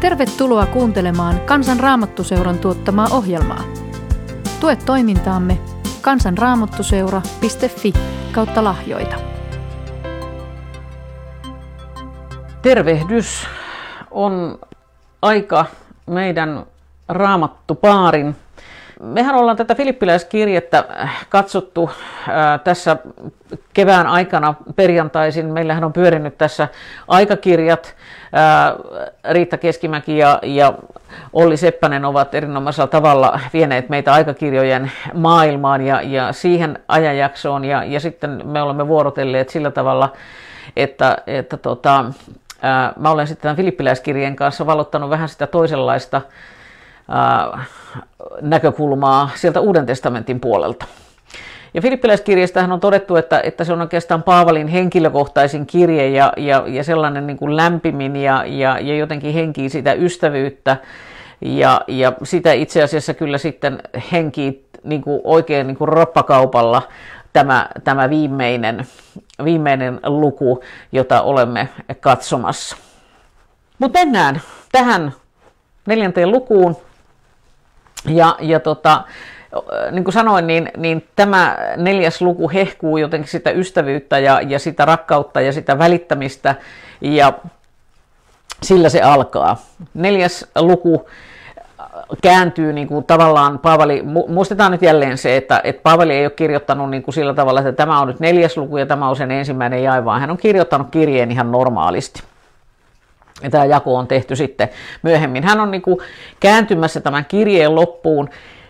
Tervetuloa kuuntelemaan Kansan Raamattuseuran tuottamaa ohjelmaa. Tue toimintaamme kansanraamattuseura.fi kautta lahjoita. Tervehdys on aika meidän raamattupaarin. Mehän ollaan tätä filippiläiskirjettä katsottu ää, tässä kevään aikana perjantaisin. Meillähän on pyörinyt tässä aikakirjat. Riitta Keskimäki ja, ja Olli Seppänen ovat erinomaisella tavalla vieneet meitä aikakirjojen maailmaan ja, ja siihen ajanjaksoon. Ja, ja sitten me olemme vuorotelleet sillä tavalla, että, että tota, ää, mä olen sitten tämän filippiläiskirjeen kanssa valottanut vähän sitä toisenlaista ää, näkökulmaa sieltä Uuden testamentin puolelta. Ja Filippiläiskirjeestähän on todettu, että, että se on oikeastaan Paavalin henkilökohtaisin kirje ja, ja, ja sellainen niin kuin lämpimin ja, ja, ja jotenkin henkii sitä ystävyyttä. Ja, ja sitä itse asiassa kyllä sitten henkii niin kuin oikein niin kuin roppakaupalla tämä, tämä viimeinen, viimeinen luku, jota olemme katsomassa. Mutta mennään tähän neljänteen lukuun. Ja, ja tota, niin kuin sanoin, niin, niin tämä neljäs luku hehkuu jotenkin sitä ystävyyttä ja, ja sitä rakkautta ja sitä välittämistä ja sillä se alkaa. Neljäs luku kääntyy niin kuin tavallaan, Paavali, muistetaan nyt jälleen se, että, että Paavali ei ole kirjoittanut niin kuin sillä tavalla, että tämä on nyt neljäs luku ja tämä on sen ensimmäinen jae, vaan hän on kirjoittanut kirjeen ihan normaalisti. Ja tämä jako on tehty sitten myöhemmin. Hän on niin kuin kääntymässä tämän kirjeen loppuun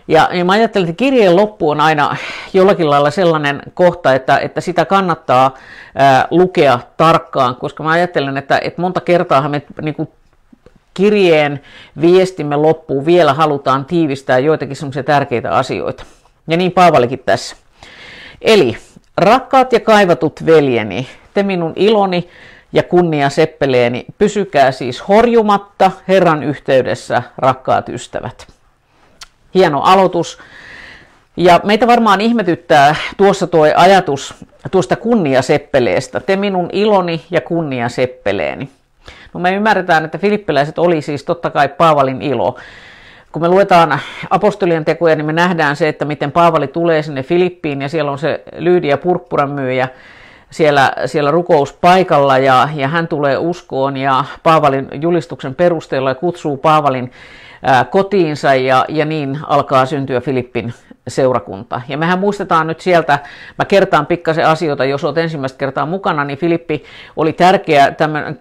ja, ja mä ajattelin, että kirjeen loppu on aina jollakin lailla sellainen kohta, että, että sitä kannattaa ää, lukea tarkkaan, koska mä ajattelen, että, että monta kertaa me niin kuin, kirjeen viestimme loppuun vielä halutaan tiivistää joitakin semmoisia tärkeitä asioita. Ja niin Paavalikin tässä. Eli rakkaat ja kaivatut veljeni, te minun iloni ja kunnia seppeleeni, pysykää siis horjumatta Herran yhteydessä, rakkaat ystävät hieno aloitus. Ja meitä varmaan ihmetyttää tuossa tuo ajatus tuosta kunniaseppeleestä. Te minun iloni ja kunniaseppeleeni. No me ymmärretään, että filippiläiset oli siis totta kai Paavalin ilo. Kun me luetaan apostolien tekoja, niin me nähdään se, että miten Paavali tulee sinne Filippiin ja siellä on se Lyydia purppuran myyjä siellä, siellä rukouspaikalla ja, ja hän tulee uskoon ja Paavalin julistuksen perusteella ja kutsuu Paavalin kotiinsa ja, ja niin alkaa syntyä Filippin seurakunta. Ja mehän muistetaan nyt sieltä, mä kertaan pikkasen asioita, jos olet ensimmäistä kertaa mukana, niin Filippi oli tärkeä, tämän,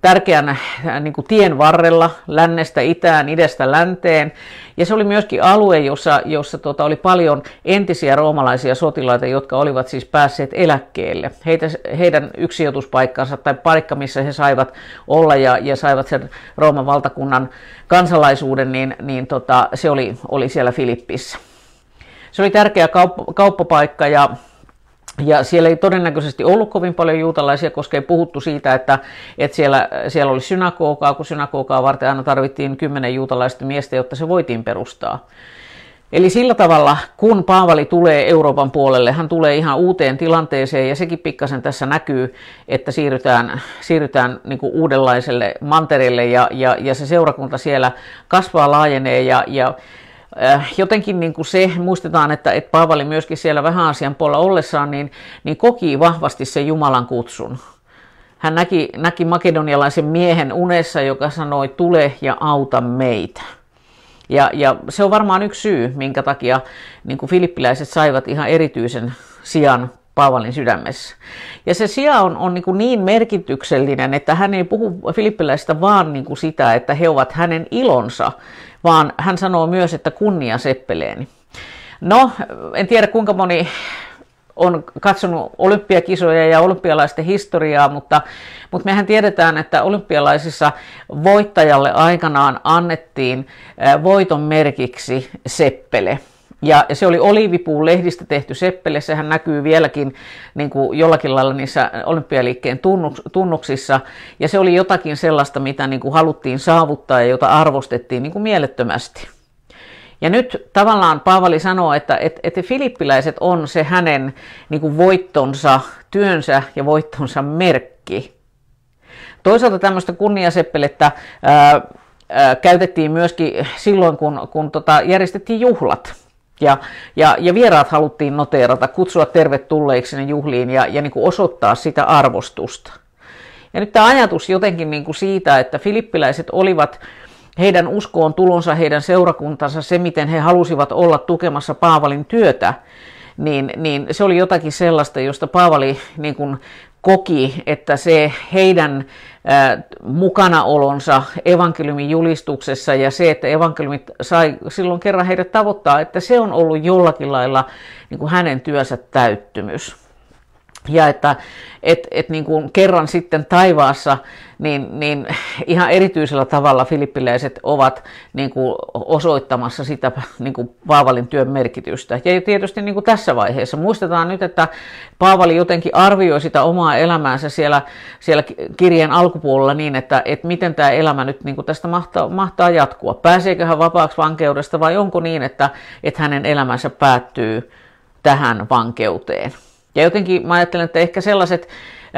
tärkeän äh, niin kuin tien varrella lännestä itään, idästä länteen. Ja se oli myöskin alue, jossa, jossa tota, oli paljon entisiä roomalaisia sotilaita, jotka olivat siis päässeet eläkkeelle. Heitä, heidän yksijoituspaikkansa tai paikka, missä he saivat olla ja, ja saivat sen Rooman valtakunnan kansalaisuuden, niin, niin tota, se oli, oli siellä Filippissä. Se oli tärkeä kaupp- kauppapaikka ja ja siellä ei todennäköisesti ollut kovin paljon juutalaisia, koska ei puhuttu siitä, että, että siellä, siellä oli synagogaa, kun synagogaa varten aina tarvittiin kymmenen juutalaista miestä, jotta se voitiin perustaa. Eli sillä tavalla, kun Paavali tulee Euroopan puolelle, hän tulee ihan uuteen tilanteeseen ja sekin pikkasen tässä näkyy, että siirrytään, siirrytään niin kuin uudenlaiselle mantereelle ja, ja, ja se seurakunta siellä kasvaa, laajenee ja, ja jotenkin niin kuin se, muistetaan, että, että Paavali myöskin siellä vähän asian puolella ollessaan, niin, niin koki vahvasti sen Jumalan kutsun. Hän näki, näki makedonialaisen miehen unessa, joka sanoi, tule ja auta meitä. Ja, ja se on varmaan yksi syy, minkä takia niin kuin filippiläiset saivat ihan erityisen sijan Paavalin sydämessä. Ja se sija on, on niin, niin merkityksellinen, että hän ei puhu filippiläisistä vaan niin kuin sitä, että he ovat hänen ilonsa, vaan hän sanoo myös, että kunnia seppeleeni. No, en tiedä kuinka moni on katsonut olympiakisoja ja olympialaisten historiaa, mutta, mutta mehän tiedetään, että olympialaisissa voittajalle aikanaan annettiin voiton merkiksi seppele. Ja se oli oliivipuun lehdistä tehty seppele, sehän näkyy vieläkin niin kuin jollakin lailla niissä olympialiikkeen tunnuksissa. Ja se oli jotakin sellaista, mitä niin kuin haluttiin saavuttaa ja jota arvostettiin niin kuin mielettömästi. Ja nyt tavallaan Paavali sanoo, että, että, että filippiläiset on se hänen niin kuin voittonsa, työnsä ja voittonsa merkki. Toisaalta tämmöistä kunniaseppelettä ää, käytettiin myöskin silloin, kun, kun tota, järjestettiin juhlat. Ja, ja, ja vieraat haluttiin noteerata, kutsua tervetulleiksi sinne juhliin ja, ja niin kuin osoittaa sitä arvostusta. Ja nyt tämä ajatus jotenkin niin kuin siitä, että filippiläiset olivat heidän uskoon tulonsa, heidän seurakuntansa, se miten he halusivat olla tukemassa Paavalin työtä, niin, niin se oli jotakin sellaista, josta Paavali niin kuin koki, että se heidän mukanaolonsa evankeliumin julistuksessa ja se, että evankeliumit sai silloin kerran heidät tavoittaa, että se on ollut jollakin lailla niin kuin hänen työnsä täyttymys ja että et, et niin kuin kerran sitten taivaassa, niin, niin ihan erityisellä tavalla filippiläiset ovat niin kuin osoittamassa sitä niin kuin Paavalin työn merkitystä. Ja tietysti niin kuin tässä vaiheessa muistetaan nyt, että Paavali jotenkin arvioi sitä omaa elämäänsä siellä, siellä kirjeen alkupuolella niin, että, että miten tämä elämä nyt niin kuin tästä mahtaa, mahtaa jatkua. Pääseekö hän vapaaksi vankeudesta vai onko niin, että, että hänen elämänsä päättyy tähän vankeuteen. Ja jotenkin mä ajattelen, että ehkä sellaiset,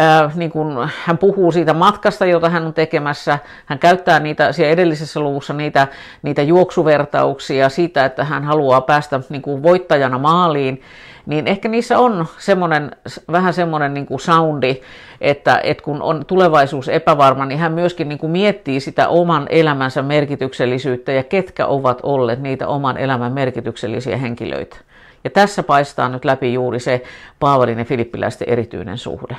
äh, niin kun hän puhuu siitä matkasta, jota hän on tekemässä, hän käyttää niitä siellä edellisessä luvussa niitä, niitä juoksuvertauksia siitä, että hän haluaa päästä niin kuin voittajana maaliin, niin ehkä niissä on semmoinen, vähän semmoinen niin kuin soundi, että, että kun on tulevaisuus epävarma, niin hän myöskin niin kuin miettii sitä oman elämänsä merkityksellisyyttä ja ketkä ovat olleet niitä oman elämän merkityksellisiä henkilöitä. Ja tässä paistaa nyt läpi juuri se Paavalin ja filippiläisten erityinen suhde.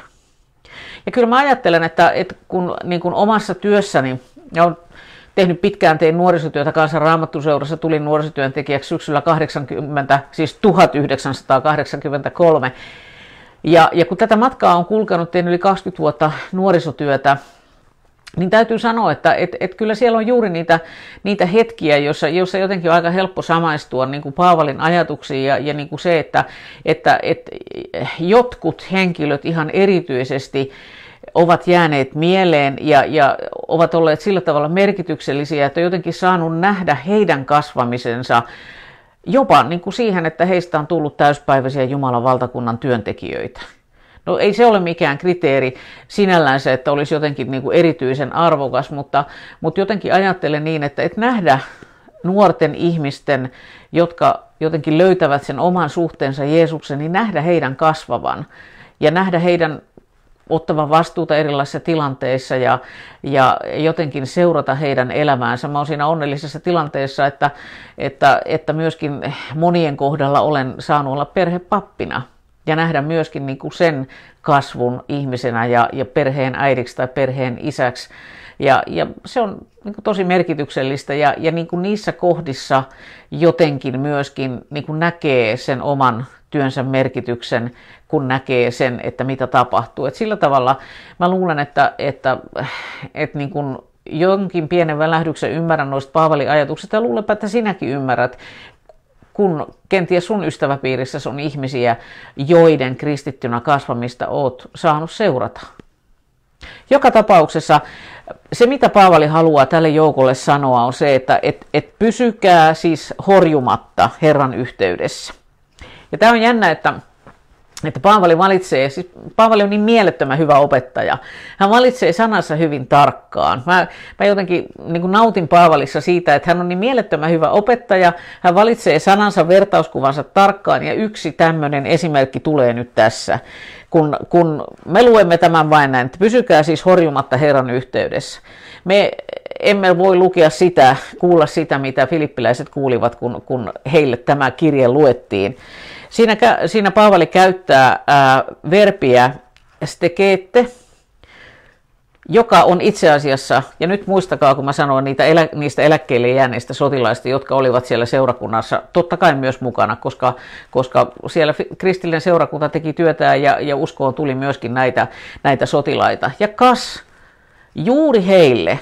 Ja kyllä mä ajattelen, että, että kun niin kun omassa työssäni, ja olen tehnyt pitkään, tein nuorisotyötä kanssa Raamattuseurassa, tulin nuorisotyöntekijäksi syksyllä 80, siis 1983. Ja, ja kun tätä matkaa on kulkenut, tein yli 20 vuotta nuorisotyötä, niin täytyy sanoa, että et, et kyllä siellä on juuri niitä, niitä hetkiä, joissa, joissa jotenkin on aika helppo samaistua niin kuin Paavalin ajatuksiin ja, ja niin kuin se, että, että, että jotkut henkilöt ihan erityisesti ovat jääneet mieleen ja, ja ovat olleet sillä tavalla merkityksellisiä, että jotenkin saanut nähdä heidän kasvamisensa jopa niin kuin siihen, että heistä on tullut täyspäiväisiä Jumalan valtakunnan työntekijöitä. No ei se ole mikään kriteeri sinällään se, että olisi jotenkin niin kuin erityisen arvokas, mutta, mutta jotenkin ajattelen niin, että et nähdä nuorten ihmisten, jotka jotenkin löytävät sen oman suhteensa Jeesuksen, niin nähdä heidän kasvavan ja nähdä heidän ottavan vastuuta erilaisissa tilanteissa ja, ja jotenkin seurata heidän elämäänsä. Mä olen siinä onnellisessa tilanteessa, että, että, että myöskin monien kohdalla olen saanut olla perhepappina – ja nähdä myöskin niin kuin sen kasvun ihmisenä ja, ja perheen äidiksi tai perheen isäksi. Ja, ja se on niin kuin tosi merkityksellistä ja, ja niin kuin niissä kohdissa jotenkin myöskin niin kuin näkee sen oman työnsä merkityksen, kun näkee sen, että mitä tapahtuu. Et sillä tavalla mä luulen, että, että, että niin kuin jonkin pienen välähdyksen ymmärrän noista Paavalin ajatuksista ja luulenpa, että sinäkin ymmärrät, kun kenties sun ystäväpiirissä on ihmisiä, joiden kristittynä kasvamista oot saanut seurata. Joka tapauksessa se, mitä Paavali haluaa tälle joukolle sanoa, on se, että et, et pysykää siis horjumatta Herran yhteydessä. Ja tämä on jännä, että että Paavali valitsee, siis Paavali on niin mielettömän hyvä opettaja. Hän valitsee sanansa hyvin tarkkaan. Mä, mä jotenkin niin nautin Paavalissa siitä, että hän on niin mielettömän hyvä opettaja. Hän valitsee sanansa, vertauskuvansa tarkkaan ja yksi tämmöinen esimerkki tulee nyt tässä. Kun, kun me luemme tämän vain näin, että pysykää siis horjumatta Herran yhteydessä. Me emme voi lukea sitä, kuulla sitä, mitä filippiläiset kuulivat, kun, kun heille tämä kirje luettiin. Siinä, siinä Paavali käyttää ää, verbiä stekette, joka on itse asiassa, ja nyt muistakaa, kun mä sanoin niitä elä, niistä eläkkeelle jääneistä sotilaista, jotka olivat siellä seurakunnassa, totta kai myös mukana, koska, koska siellä kristillinen seurakunta teki työtä ja, ja uskoon tuli myöskin näitä, näitä sotilaita. Ja kas, juuri heille,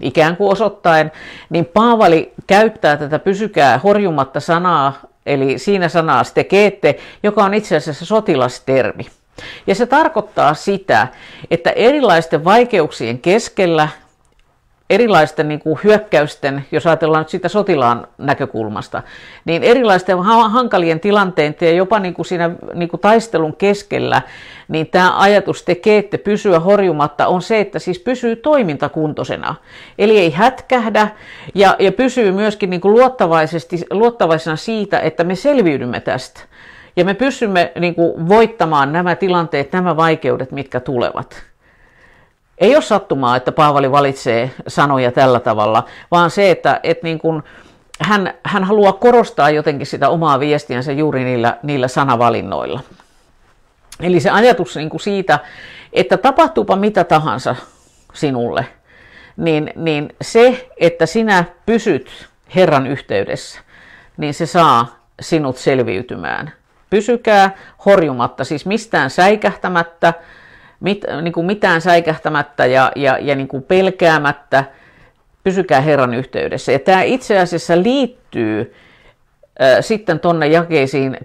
ikään kuin osoittaen, niin Paavali käyttää tätä pysykää horjumatta sanaa Eli siinä sanaa stekete, joka on itse asiassa sotilastermi. Ja se tarkoittaa sitä, että erilaisten vaikeuksien keskellä erilaisten niin kuin hyökkäysten, jos ajatellaan nyt sitä sotilaan näkökulmasta, niin erilaisten hankalien tilanteiden ja jopa niin kuin siinä niin kuin taistelun keskellä, niin tämä ajatus tekee, että pysyä horjumatta on se, että siis pysyy toimintakuntoisena. Eli ei hätkähdä ja, ja pysyy myöskin niin kuin luottavaisesti, luottavaisena siitä, että me selviydymme tästä. Ja me pystymme niin kuin voittamaan nämä tilanteet, nämä vaikeudet, mitkä tulevat. Ei ole sattumaa, että Paavali valitsee sanoja tällä tavalla, vaan se, että, että niin kuin hän, hän haluaa korostaa jotenkin sitä omaa viestiänsä juuri niillä, niillä sanavalinnoilla. Eli se ajatus niin kuin siitä, että tapahtuupa mitä tahansa sinulle, niin, niin se, että sinä pysyt Herran yhteydessä, niin se saa sinut selviytymään. Pysykää horjumatta, siis mistään säikähtämättä, mit, niin kuin mitään säikähtämättä ja, ja, ja niin kuin pelkäämättä, pysykää Herran yhteydessä. Ja tämä itse asiassa liittyy ä, sitten tuonne jakeisiin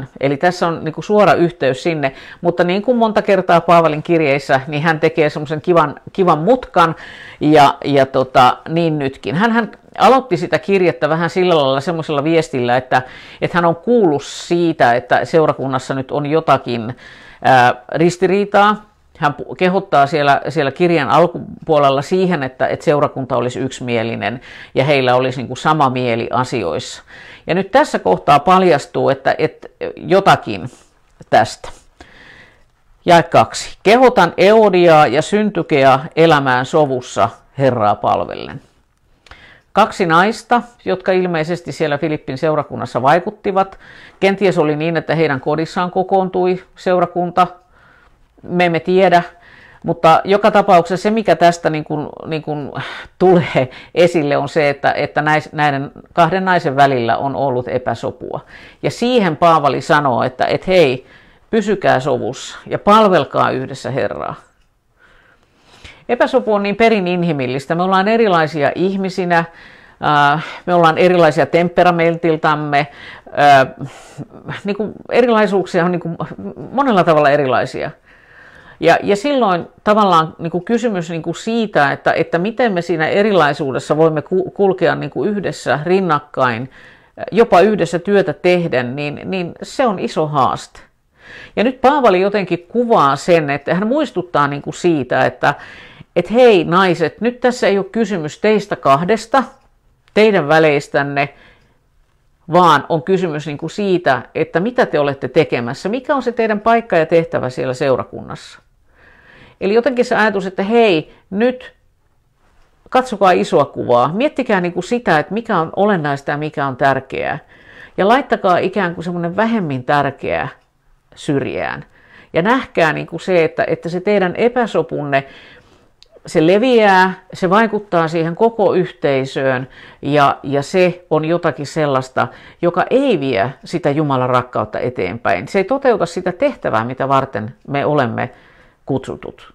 6-7, eli tässä on niin kuin suora yhteys sinne, mutta niin kuin monta kertaa Paavalin kirjeissä, niin hän tekee semmoisen kivan, kivan mutkan, ja, ja tota, niin nytkin. Hän, hän aloitti sitä kirjettä vähän sillä lailla semmoisella viestillä, että, että hän on kuullut siitä, että seurakunnassa nyt on jotakin ristiriitaa. Hän kehottaa siellä, siellä kirjan alkupuolella siihen, että, että seurakunta olisi yksimielinen ja heillä olisi niin kuin sama mieli asioissa. Ja nyt tässä kohtaa paljastuu, että, että jotakin tästä. Ja kaksi. Kehotan Eodiaa ja Syntykea elämään sovussa Herraa palvellen. Kaksi naista, jotka ilmeisesti siellä Filippin seurakunnassa vaikuttivat. Kenties oli niin, että heidän kodissaan kokoontui seurakunta. Me emme tiedä. Mutta joka tapauksessa se, mikä tästä niin kuin, niin kuin tulee esille, on se, että, että näiden kahden naisen välillä on ollut epäsopua. Ja siihen Paavali sanoo, että, että hei, pysykää sovussa ja palvelkaa yhdessä Herraa. Epäsopu on niin perin inhimillistä. Me ollaan erilaisia ihmisinä, äh, me ollaan erilaisia temperamentiltamme, äh, niin kuin erilaisuuksia on niin kuin monella tavalla erilaisia. Ja, ja silloin tavallaan niin kuin kysymys niin kuin siitä, että, että miten me siinä erilaisuudessa voimme kulkea niin kuin yhdessä rinnakkain, jopa yhdessä työtä tehden, niin, niin se on iso haaste. Ja nyt Paavali jotenkin kuvaa sen, että hän muistuttaa niin kuin siitä, että, että hei naiset, nyt tässä ei ole kysymys teistä kahdesta, teidän väleistänne, vaan on kysymys niin kuin siitä, että mitä te olette tekemässä, mikä on se teidän paikka ja tehtävä siellä seurakunnassa. Eli jotenkin se ajatus, että hei, nyt katsokaa isoa kuvaa, miettikää niin kuin sitä, että mikä on olennaista ja mikä on tärkeää. Ja laittakaa ikään kuin semmoinen vähemmin tärkeä syrjään. Ja nähkää niin kuin se, että, että se teidän epäsopunne se leviää, se vaikuttaa siihen koko yhteisöön ja, ja se on jotakin sellaista, joka ei vie sitä Jumalan rakkautta eteenpäin. Se ei toteuta sitä tehtävää, mitä varten me olemme kutsutut.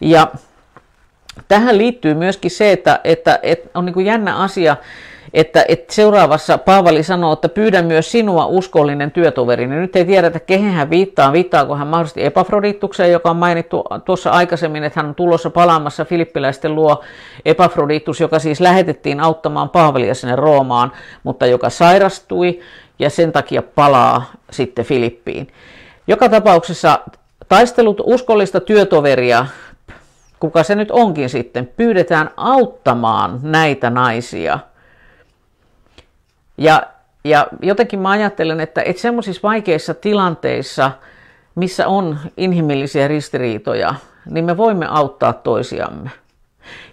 Ja tähän liittyy myöskin se, että, että, että on niin kuin jännä asia, että, että seuraavassa Paavali sanoo, että pyydän myös sinua uskollinen työtoveri. Niin nyt ei tiedetä, kehen hän viittaa. Viittaako hän mahdollisesti Epafroditukseen, joka on mainittu tuossa aikaisemmin, että hän on tulossa palaamassa filippiläisten luo Epafroditus, joka siis lähetettiin auttamaan Paavalia sinne Roomaan, mutta joka sairastui ja sen takia palaa sitten Filippiin. Joka tapauksessa taistelut uskollista työtoveria, kuka se nyt onkin sitten, pyydetään auttamaan näitä naisia – ja, ja jotenkin mä ajattelen, että, että semmoisissa vaikeissa tilanteissa, missä on inhimillisiä ristiriitoja, niin me voimme auttaa toisiamme.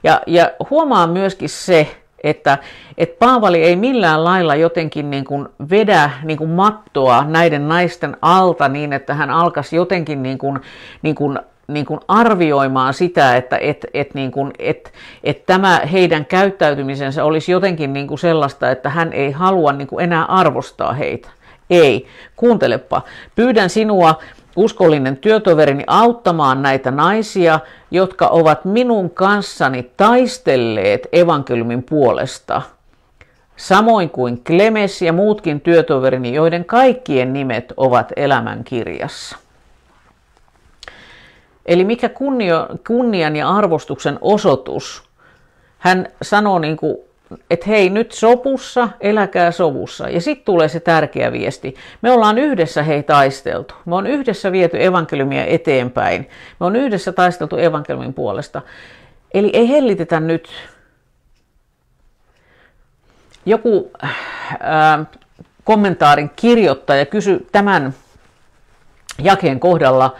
Ja, ja huomaa myöskin se, että, että Paavali ei millään lailla jotenkin niin kuin vedä niin kuin mattoa näiden naisten alta niin, että hän alkaisi jotenkin niin kuin, niin kuin niin kuin arvioimaan sitä, että et, et niin kuin, et, et tämä heidän käyttäytymisensä olisi jotenkin niin kuin sellaista, että hän ei halua niin kuin enää arvostaa heitä. Ei, kuuntelepa. Pyydän sinua, uskollinen työtoverini, auttamaan näitä naisia, jotka ovat minun kanssani taistelleet evankeliumin puolesta. Samoin kuin Klemes ja muutkin työtoverini, joiden kaikkien nimet ovat elämän kirjassa. Eli mikä kunnio, kunnian ja arvostuksen osoitus. Hän sanoo niin kuin että hei nyt sopussa, eläkää sovussa. Ja sitten tulee se tärkeä viesti. Me ollaan yhdessä hei taisteltu. Me on yhdessä viety evankeliumia eteenpäin. Me on yhdessä taisteltu evankeliumin puolesta. Eli ei hellitetä nyt. Joku äh, kommentaarin kirjoittaja kysyi tämän jakeen kohdalla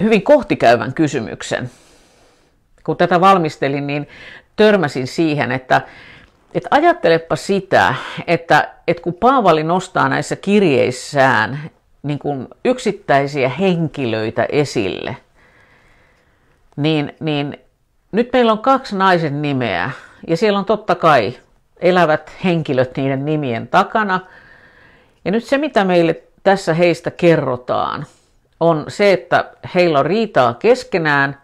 hyvin kohtikäyvän kysymyksen. Kun tätä valmistelin, niin törmäsin siihen, että, että ajattelepa sitä, että, että kun Paavali nostaa näissä kirjeissään niin kuin yksittäisiä henkilöitä esille, niin, niin nyt meillä on kaksi naisen nimeä ja siellä on totta kai elävät henkilöt niiden nimien takana. Ja nyt se, mitä meille tässä heistä kerrotaan, on se, että heillä on riitaa keskenään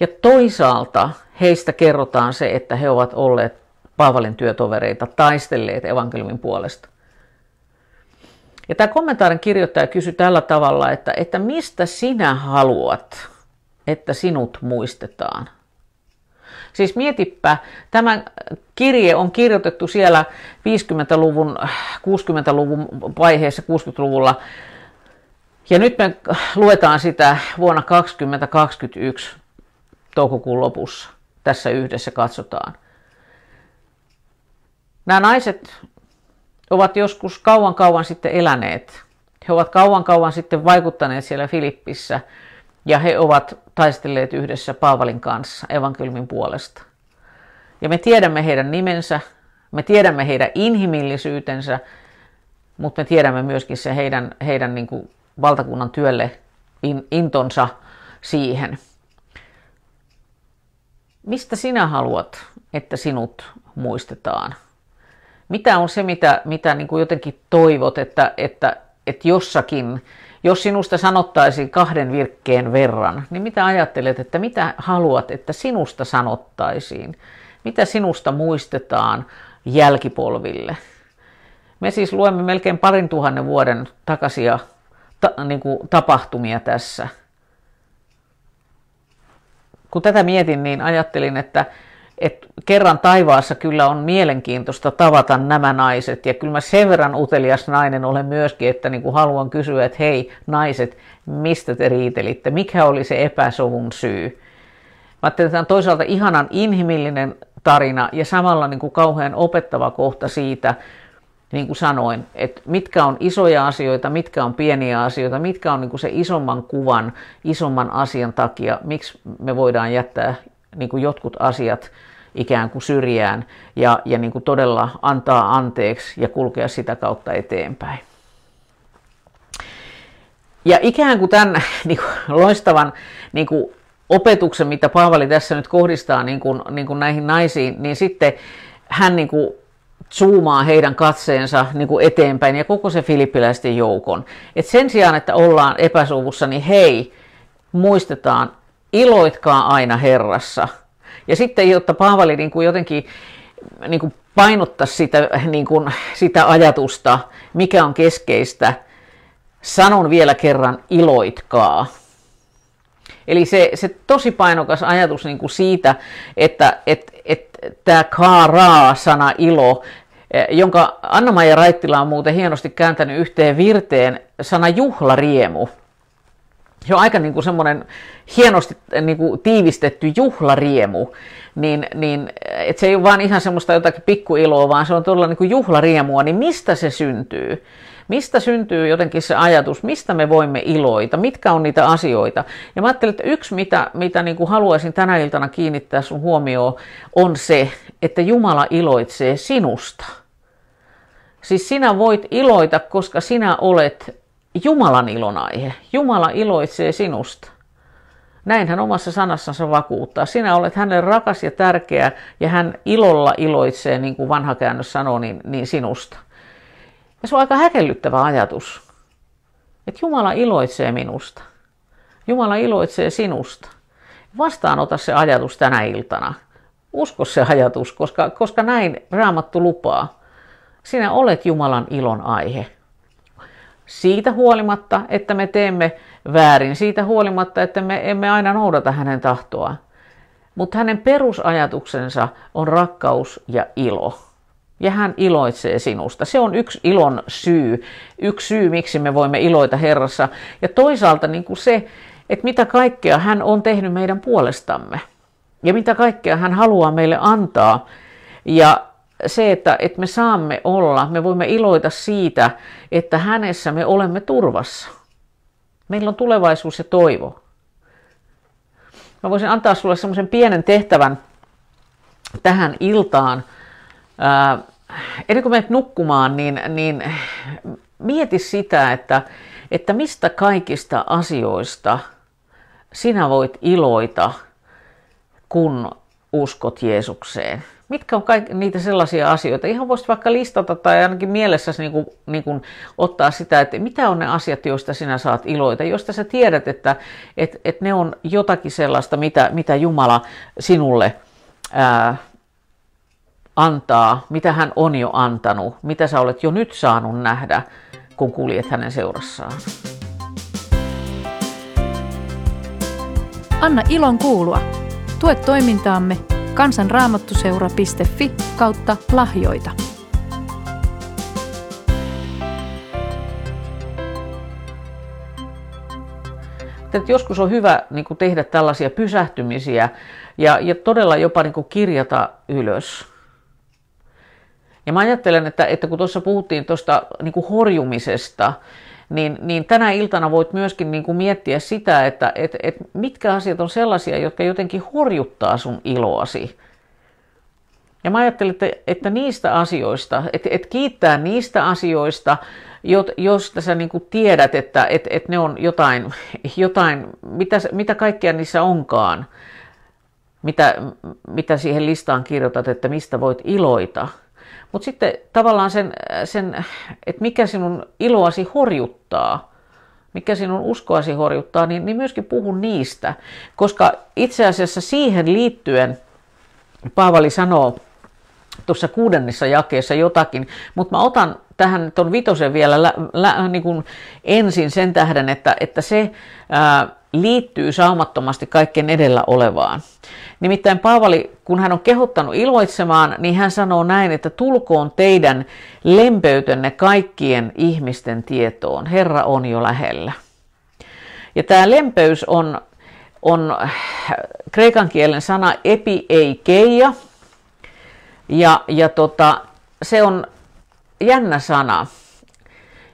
ja toisaalta heistä kerrotaan se, että he ovat olleet Paavalin työtovereita, taistelleet evankeliumin puolesta. Ja tämä kommentaarin kirjoittaja kysyi tällä tavalla, että, että mistä sinä haluat, että sinut muistetaan? Siis mietipä, tämä kirje on kirjoitettu siellä 50-luvun, 60-luvun vaiheessa, 60-luvulla. Ja nyt me luetaan sitä vuonna 2021 toukokuun lopussa tässä yhdessä katsotaan. Nämä naiset ovat joskus kauan kauan sitten eläneet. He ovat kauan kauan sitten vaikuttaneet siellä Filippissä ja he ovat taistelleet yhdessä Paavalin kanssa evankeliumin puolesta. Ja me tiedämme heidän nimensä, me tiedämme heidän inhimillisyytensä, mutta me tiedämme myöskin se heidän, heidän niin kuin valtakunnan työlle intonsa siihen. Mistä sinä haluat, että sinut muistetaan? Mitä on se, mitä, mitä niin kuin jotenkin toivot, että, että, että jossakin, jos sinusta sanottaisiin kahden virkkeen verran, niin mitä ajattelet, että mitä haluat, että sinusta sanottaisiin? Mitä sinusta muistetaan jälkipolville? Me siis luemme melkein parin tuhannen vuoden takaisia ta, niin kuin tapahtumia tässä – kun tätä mietin, niin ajattelin, että, että kerran taivaassa kyllä on mielenkiintoista tavata nämä naiset. Ja kyllä mä sen verran utelias nainen olen myöskin, että niin kuin haluan kysyä, että hei naiset, mistä te riitelitte? Mikä oli se epäsovun syy? Mä ajattelin, että tämä on toisaalta ihanan inhimillinen tarina ja samalla niin kuin kauhean opettava kohta siitä, niin kuin sanoin, että mitkä on isoja asioita, mitkä on pieniä asioita, mitkä on niin kuin se isomman kuvan, isomman asian takia, miksi me voidaan jättää niin kuin jotkut asiat ikään kuin syrjään ja, ja niin kuin todella antaa anteeksi ja kulkea sitä kautta eteenpäin. Ja ikään kuin tämän niin kuin loistavan niin kuin opetuksen, mitä Paavali tässä nyt kohdistaa niin kuin, niin kuin näihin naisiin, niin sitten hän niin kuin zoomaa heidän katseensa niin kuin eteenpäin ja koko se filippiläisten joukon. Et sen sijaan, että ollaan epäsuvussa, niin hei, muistetaan, iloitkaa aina Herrassa. Ja sitten, jotta Paavali niin kuin jotenkin niin kuin painottaa sitä, niin kuin, sitä ajatusta, mikä on keskeistä, sanon vielä kerran, iloitkaa. Eli se, se tosi painokas ajatus niin kuin siitä, että et, et, tämä kaaraa-sana ilo, jonka Anna-Maija Raittila on muuten hienosti kääntänyt yhteen virteen, sana juhlariemu. Se on aika niin kuin semmoinen hienosti eh, niin kuin tiivistetty juhlariemu, niin, niin että se ei ole vaan ihan semmoista jotakin pikkuiloa, vaan se on todella niin kuin juhlariemua, niin mistä se syntyy? Mistä syntyy jotenkin se ajatus, mistä me voimme iloita, mitkä on niitä asioita. Ja mä ajattelin, että yksi, mitä, mitä niin kuin haluaisin tänä iltana kiinnittää sun huomioon, on se, että Jumala iloitsee sinusta. Siis sinä voit iloita, koska sinä olet Jumalan ilonaihe. Jumala iloitsee sinusta. Näin hän omassa sanassansa vakuuttaa. Sinä olet hänelle rakas ja tärkeä ja hän ilolla iloitsee, niin kuin vanha käännös sanoo, niin, niin sinusta. Ja se on aika häkellyttävä ajatus, että Jumala iloitsee minusta. Jumala iloitsee sinusta. Vastaanota se ajatus tänä iltana. Usko se ajatus, koska, koska näin Raamattu lupaa. Sinä olet Jumalan ilon aihe. siitä huolimatta, että me teemme väärin, siitä huolimatta, että me emme aina noudata hänen tahtoa. Mutta hänen perusajatuksensa on rakkaus ja ilo. Ja hän iloitsee sinusta. Se on yksi ilon syy, yksi syy, miksi me voimme iloita Herrassa. Ja toisaalta niin kuin se, että mitä kaikkea hän on tehnyt meidän puolestamme. Ja mitä kaikkea hän haluaa meille antaa. Ja se, että, että me saamme olla, me voimme iloita siitä, että hänessä me olemme turvassa. Meillä on tulevaisuus ja toivo. Mä voisin antaa sulle semmoisen pienen tehtävän tähän iltaan. Ää, ennen kuin menet nukkumaan, niin, niin mieti sitä, että, että mistä kaikista asioista sinä voit iloita, kun uskot Jeesukseen mitkä on kaikki niitä sellaisia asioita? Ihan voisit vaikka listata tai ainakin mielessäsi niin kuin, niin kuin ottaa sitä, että mitä on ne asiat, joista sinä saat iloita, joista sä tiedät, että et, et ne on jotakin sellaista, mitä, mitä Jumala sinulle ää, antaa, mitä hän on jo antanut, mitä sä olet jo nyt saanut nähdä, kun kuljet hänen seurassaan. Anna ilon kuulua. Tue toimintaamme kansanraamattuseura.fi kautta lahjoita. Että joskus on hyvä niin kuin tehdä tällaisia pysähtymisiä ja, ja todella jopa niin kuin kirjata ylös. Ja mä ajattelen, että, että kun tuossa puhuttiin tuosta niin horjumisesta, niin, niin tänä iltana voit myöskin niin kuin miettiä sitä, että et, et mitkä asiat on sellaisia, jotka jotenkin horjuttaa sun iloasi. Ja mä ajattelin, että, että niistä asioista, että, että kiittää niistä asioista, josta sä niin kuin tiedät, että, että, että ne on jotain, jotain mitä, mitä kaikkea niissä onkaan, mitä, mitä siihen listaan kirjoitat, että mistä voit iloita – mutta sitten tavallaan sen, sen, että mikä sinun iloasi horjuttaa, mikä sinun uskoasi horjuttaa, niin, niin myöskin puhu niistä. Koska itse asiassa siihen liittyen Paavali sanoo tuossa kuudennessa jakeessa jotakin, mutta mä otan tähän tuon vitosen vielä lä, lä, niin kuin ensin sen tähden, että, että se ää, liittyy saumattomasti kaikkeen edellä olevaan. Nimittäin Paavali, kun hän on kehottanut iloitsemaan, niin hän sanoo näin, että tulkoon teidän lempeytenne kaikkien ihmisten tietoon. Herra on jo lähellä. Ja tämä lempeys on, on kreikan kielen sana epieikeia. Ja, ja tota, se on jännä sana.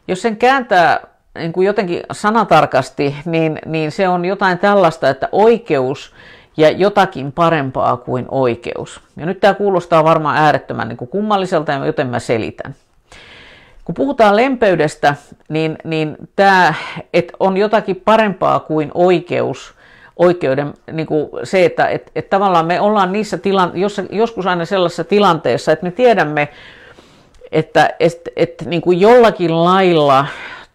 Jos sen kääntää niin kuin jotenkin sanatarkasti, niin, niin se on jotain tällaista, että oikeus ja jotakin parempaa kuin oikeus. Ja nyt tämä kuulostaa varmaan äärettömän niin kuin kummalliselta, joten mä selitän. Kun puhutaan lempeydestä, niin, niin tämä, että on jotakin parempaa kuin oikeus, oikeuden, niin kuin se, että et, et tavallaan me ollaan niissä tilan, jos, joskus aina sellaisessa tilanteessa, että me tiedämme, että et, et, niin kuin jollakin lailla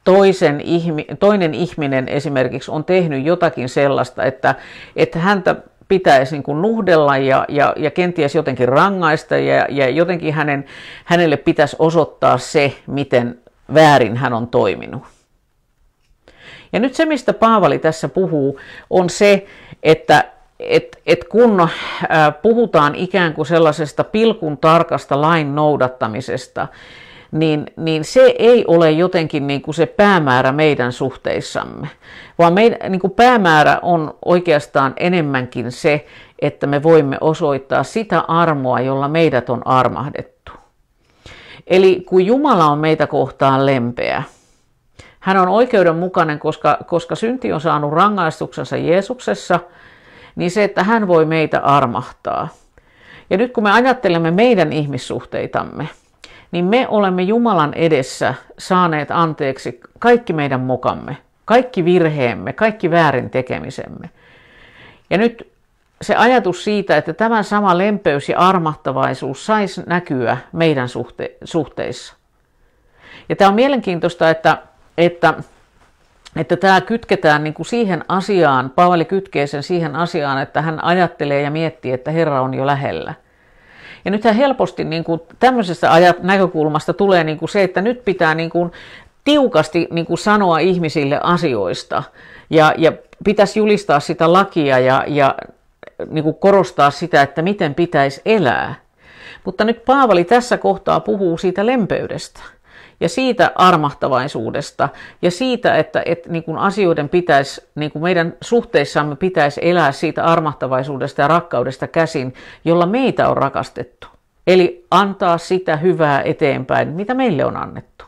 toisen ihmi, toinen ihminen esimerkiksi on tehnyt jotakin sellaista, että, että häntä pitäisi niin kuin nuhdella ja, ja, ja kenties jotenkin rangaista ja, ja jotenkin hänen, hänelle pitäisi osoittaa se, miten väärin hän on toiminut. Ja nyt se, mistä Paavali tässä puhuu, on se, että et, et kun puhutaan ikään kuin sellaisesta pilkun tarkasta lain noudattamisesta, niin, niin se ei ole jotenkin niin kuin se päämäärä meidän suhteissamme, vaan meidän, niin kuin päämäärä on oikeastaan enemmänkin se, että me voimme osoittaa sitä armoa, jolla meidät on armahdettu. Eli kun Jumala on meitä kohtaan lempeä, hän on oikeudenmukainen, koska, koska synti on saanut rangaistuksensa Jeesuksessa, niin se, että hän voi meitä armahtaa. Ja nyt kun me ajattelemme meidän ihmissuhteitamme, niin me olemme Jumalan edessä saaneet anteeksi kaikki meidän mokamme, kaikki virheemme, kaikki väärin tekemisemme. Ja nyt se ajatus siitä, että tämä sama lempeys ja armahtavaisuus saisi näkyä meidän suhte- suhteissa. Ja tämä on mielenkiintoista, että, että, että tämä kytketään niin kuin siihen asiaan, Paavali kytkee sen siihen asiaan, että hän ajattelee ja miettii, että Herra on jo lähellä. Ja nythän helposti niin kuin tämmöisestä ajat, näkökulmasta tulee niin kuin se, että nyt pitää niin kuin tiukasti niin kuin sanoa ihmisille asioista ja, ja pitäisi julistaa sitä lakia ja, ja niin kuin korostaa sitä, että miten pitäisi elää. Mutta nyt Paavali tässä kohtaa puhuu siitä lempeydestä ja siitä armahtavaisuudesta ja siitä, että, että niin kuin asioiden pitäisi, niin kuin meidän suhteissamme pitäisi elää siitä armahtavaisuudesta ja rakkaudesta käsin, jolla meitä on rakastettu. Eli antaa sitä hyvää eteenpäin, mitä meille on annettu.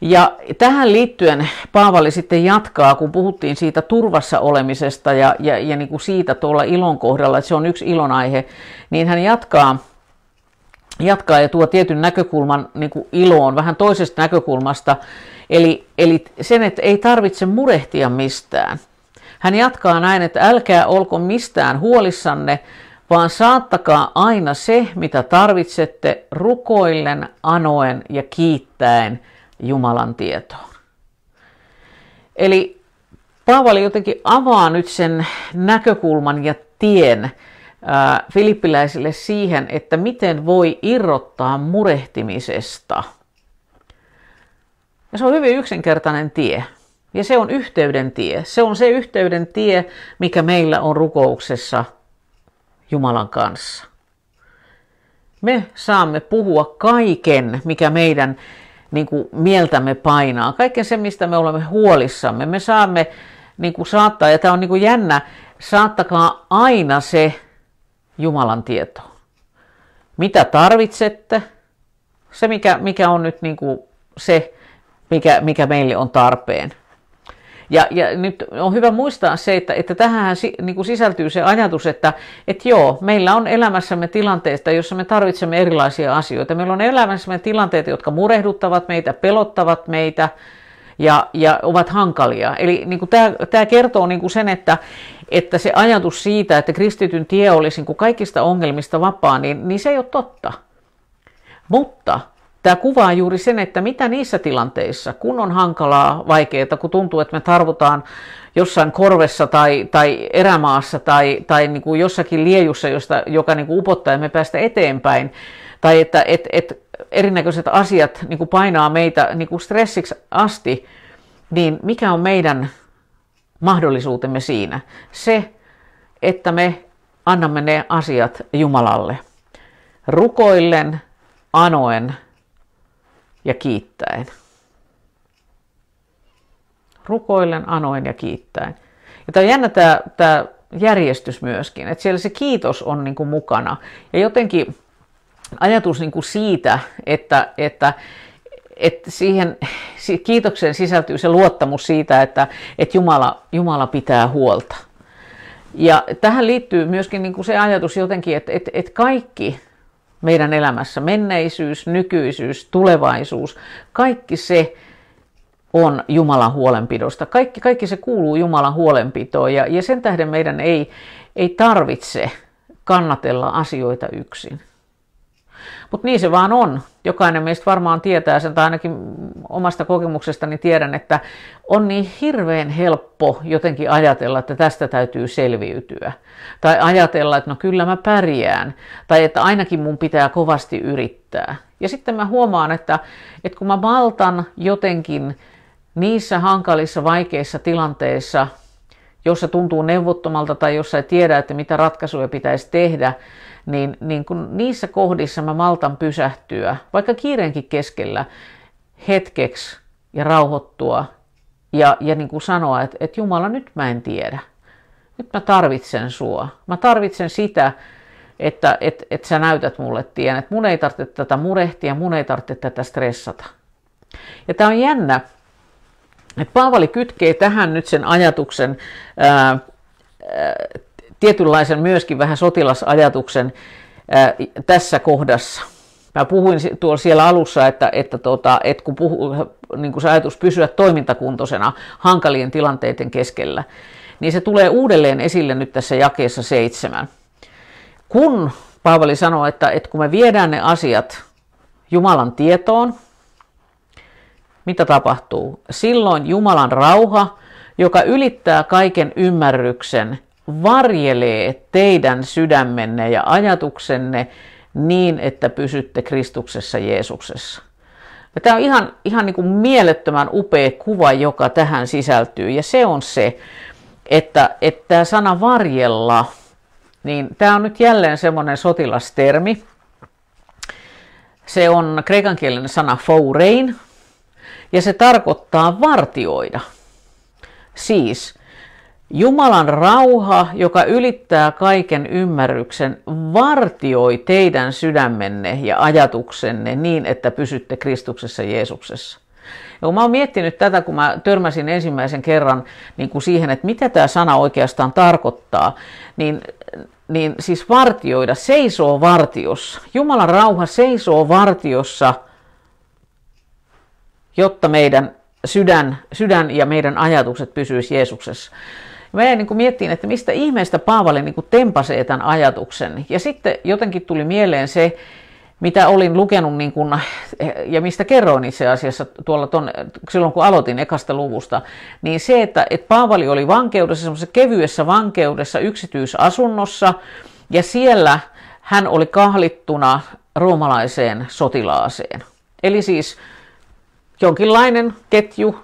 Ja tähän liittyen Paavali sitten jatkaa, kun puhuttiin siitä turvassa olemisesta ja, ja, ja niin kuin siitä tuolla ilon kohdalla, että se on yksi ilonaihe, niin hän jatkaa, jatkaa ja tuo tietyn näkökulman niin kuin iloon vähän toisesta näkökulmasta, eli, eli sen, että ei tarvitse murehtia mistään. Hän jatkaa näin, että älkää olko mistään huolissanne, vaan saattakaa aina se, mitä tarvitsette, rukoillen, anoen ja kiittäen Jumalan tietoon. Eli Paavali jotenkin avaa nyt sen näkökulman ja tien filippiläisille siihen, että miten voi irrottaa murehtimisesta. Ja se on hyvin yksinkertainen tie. Ja se on yhteyden tie. Se on se yhteyden tie, mikä meillä on rukouksessa – Jumalan kanssa. Me saamme puhua kaiken, mikä meidän niin kuin, mieltämme painaa, kaiken se, mistä me olemme huolissamme. Me saamme niin kuin, saattaa, ja tämä on niin kuin, jännä, saattakaa aina se Jumalan tieto. Mitä tarvitsette, se mikä, mikä on nyt niin kuin, se, mikä, mikä meille on tarpeen. Ja, ja nyt on hyvä muistaa se, että, että tähän niin kuin sisältyy se ajatus, että, että joo, meillä on elämässämme tilanteita, joissa me tarvitsemme erilaisia asioita. Meillä on elämässämme tilanteita, jotka murehduttavat meitä, pelottavat meitä ja, ja ovat hankalia. Eli niin kuin tämä, tämä kertoo niin kuin sen, että, että se ajatus siitä, että kristityn tie olisi niin kuin kaikista ongelmista vapaa, niin, niin se ei ole totta. Mutta Tämä kuvaa juuri sen, että mitä niissä tilanteissa, kun on hankalaa, vaikeaa, kun tuntuu, että me tarvitaan jossain korvessa tai, tai erämaassa tai, tai niin kuin jossakin liejussa, josta, joka niin kuin upottaa ja me päästä eteenpäin, tai että et, et erinäköiset asiat niin kuin painaa meitä niin kuin stressiksi asti, niin mikä on meidän mahdollisuutemme siinä? Se, että me annamme ne asiat Jumalalle. Rukoillen, anoen, ja kiittäen. Rukoillen, anoen ja kiittäen. Ja tämä on jännä tämä, tämä järjestys myöskin, että siellä se kiitos on niin kuin mukana. Ja jotenkin ajatus niin kuin siitä, että, että, että siihen kiitokseen sisältyy se luottamus siitä, että, että Jumala, Jumala pitää huolta. Ja tähän liittyy myöskin niin kuin se ajatus jotenkin, että, että, että kaikki meidän elämässä. Menneisyys, nykyisyys, tulevaisuus, kaikki se on Jumalan huolenpidosta. Kaikki, kaikki se kuuluu Jumalan huolenpitoon ja, ja sen tähden meidän ei, ei tarvitse kannatella asioita yksin. Mutta niin se vaan on. Jokainen meistä varmaan tietää sen, tai ainakin omasta kokemuksestani tiedän, että on niin hirveän helppo jotenkin ajatella, että tästä täytyy selviytyä. Tai ajatella, että no kyllä mä pärjään. Tai että ainakin mun pitää kovasti yrittää. Ja sitten mä huomaan, että, että kun mä maltan jotenkin niissä hankalissa, vaikeissa tilanteissa, jossa tuntuu neuvottomalta tai jossa ei tiedä, että mitä ratkaisuja pitäisi tehdä, niin, niin kun niissä kohdissa mä maltan pysähtyä, vaikka kiireenkin keskellä, hetkeksi ja rauhoittua ja, ja niin kuin sanoa, että, että Jumala, nyt mä en tiedä. Nyt mä tarvitsen sua. Mä tarvitsen sitä, että et, et sä näytät mulle tien, että mun ei tarvitse tätä murehtia, mun ei tarvitse tätä stressata. Ja tämä on jännä, että Paavali kytkee tähän nyt sen ajatuksen ää, ää, tietynlaisen myöskin vähän sotilasajatuksen ää, tässä kohdassa. Mä puhuin tuolla siellä alussa, että, että, tota, että kun puhu, niin kun se ajatus pysyä toimintakuntoisena hankalien tilanteiden keskellä, niin se tulee uudelleen esille nyt tässä jakeessa seitsemän. Kun Paavali sanoo, että, että kun me viedään ne asiat Jumalan tietoon, mitä tapahtuu? Silloin Jumalan rauha, joka ylittää kaiken ymmärryksen, varjelee teidän sydämenne ja ajatuksenne niin, että pysytte Kristuksessa Jeesuksessa. Ja tämä on ihan, ihan niin kuin mielettömän upea kuva, joka tähän sisältyy. Ja se on se, että, että tämä sana varjella, niin tämä on nyt jälleen semmoinen sotilastermi. Se on kreikankielinen sana fourein, ja se tarkoittaa vartioida. Siis Jumalan rauha, joka ylittää kaiken ymmärryksen, vartioi teidän sydämenne ja ajatuksenne niin, että pysytte Kristuksessa Jeesuksessa. Ja kun mä oon miettinyt tätä, kun mä törmäsin ensimmäisen kerran niin kuin siihen, että mitä tämä sana oikeastaan tarkoittaa, niin, niin siis vartioida, seisoo vartiossa. Jumalan rauha seisoo vartiossa, jotta meidän sydän, sydän ja meidän ajatukset pysyisivät Jeesuksessa. Mä jäin niin miettiin, että mistä ihmeestä Paavali niin tempasee tämän ajatuksen. Ja sitten jotenkin tuli mieleen se, mitä olin lukenut niin kuin, ja mistä kerroin itse asiassa tuolla ton, silloin, kun aloitin ekasta luvusta, niin se, että, että Paavali oli vankeudessa, semmoisessa kevyessä vankeudessa yksityisasunnossa, ja siellä hän oli kahlittuna roomalaiseen sotilaaseen. Eli siis jonkinlainen ketju,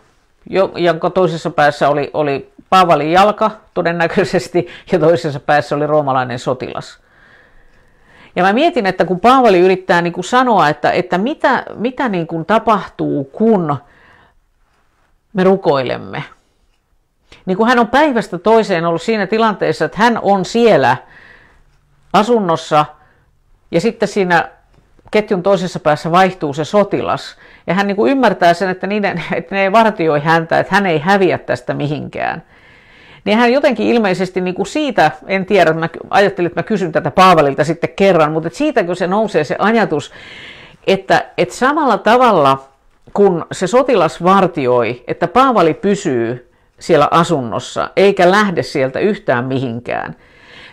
jonka toisessa päässä oli, oli Paavalin jalka todennäköisesti ja toisessa päässä oli roomalainen sotilas. Ja mä mietin, että kun Paavali yrittää niin kuin sanoa, että, että mitä, mitä niin kuin tapahtuu, kun me rukoilemme. Niin kuin hän on päivästä toiseen ollut siinä tilanteessa, että hän on siellä asunnossa ja sitten siinä ketjun toisessa päässä vaihtuu se sotilas. Ja hän niin kuin ymmärtää sen, että, niiden, että ne vartioi häntä, että hän ei häviä tästä mihinkään niin hän jotenkin ilmeisesti niin kuin siitä, en tiedä, mä ajattelin, että mä kysyn tätä Paavalilta sitten kerran, mutta siitäkö se nousee se ajatus, että, että samalla tavalla kun se sotilas vartioi, että Paavali pysyy siellä asunnossa eikä lähde sieltä yhtään mihinkään,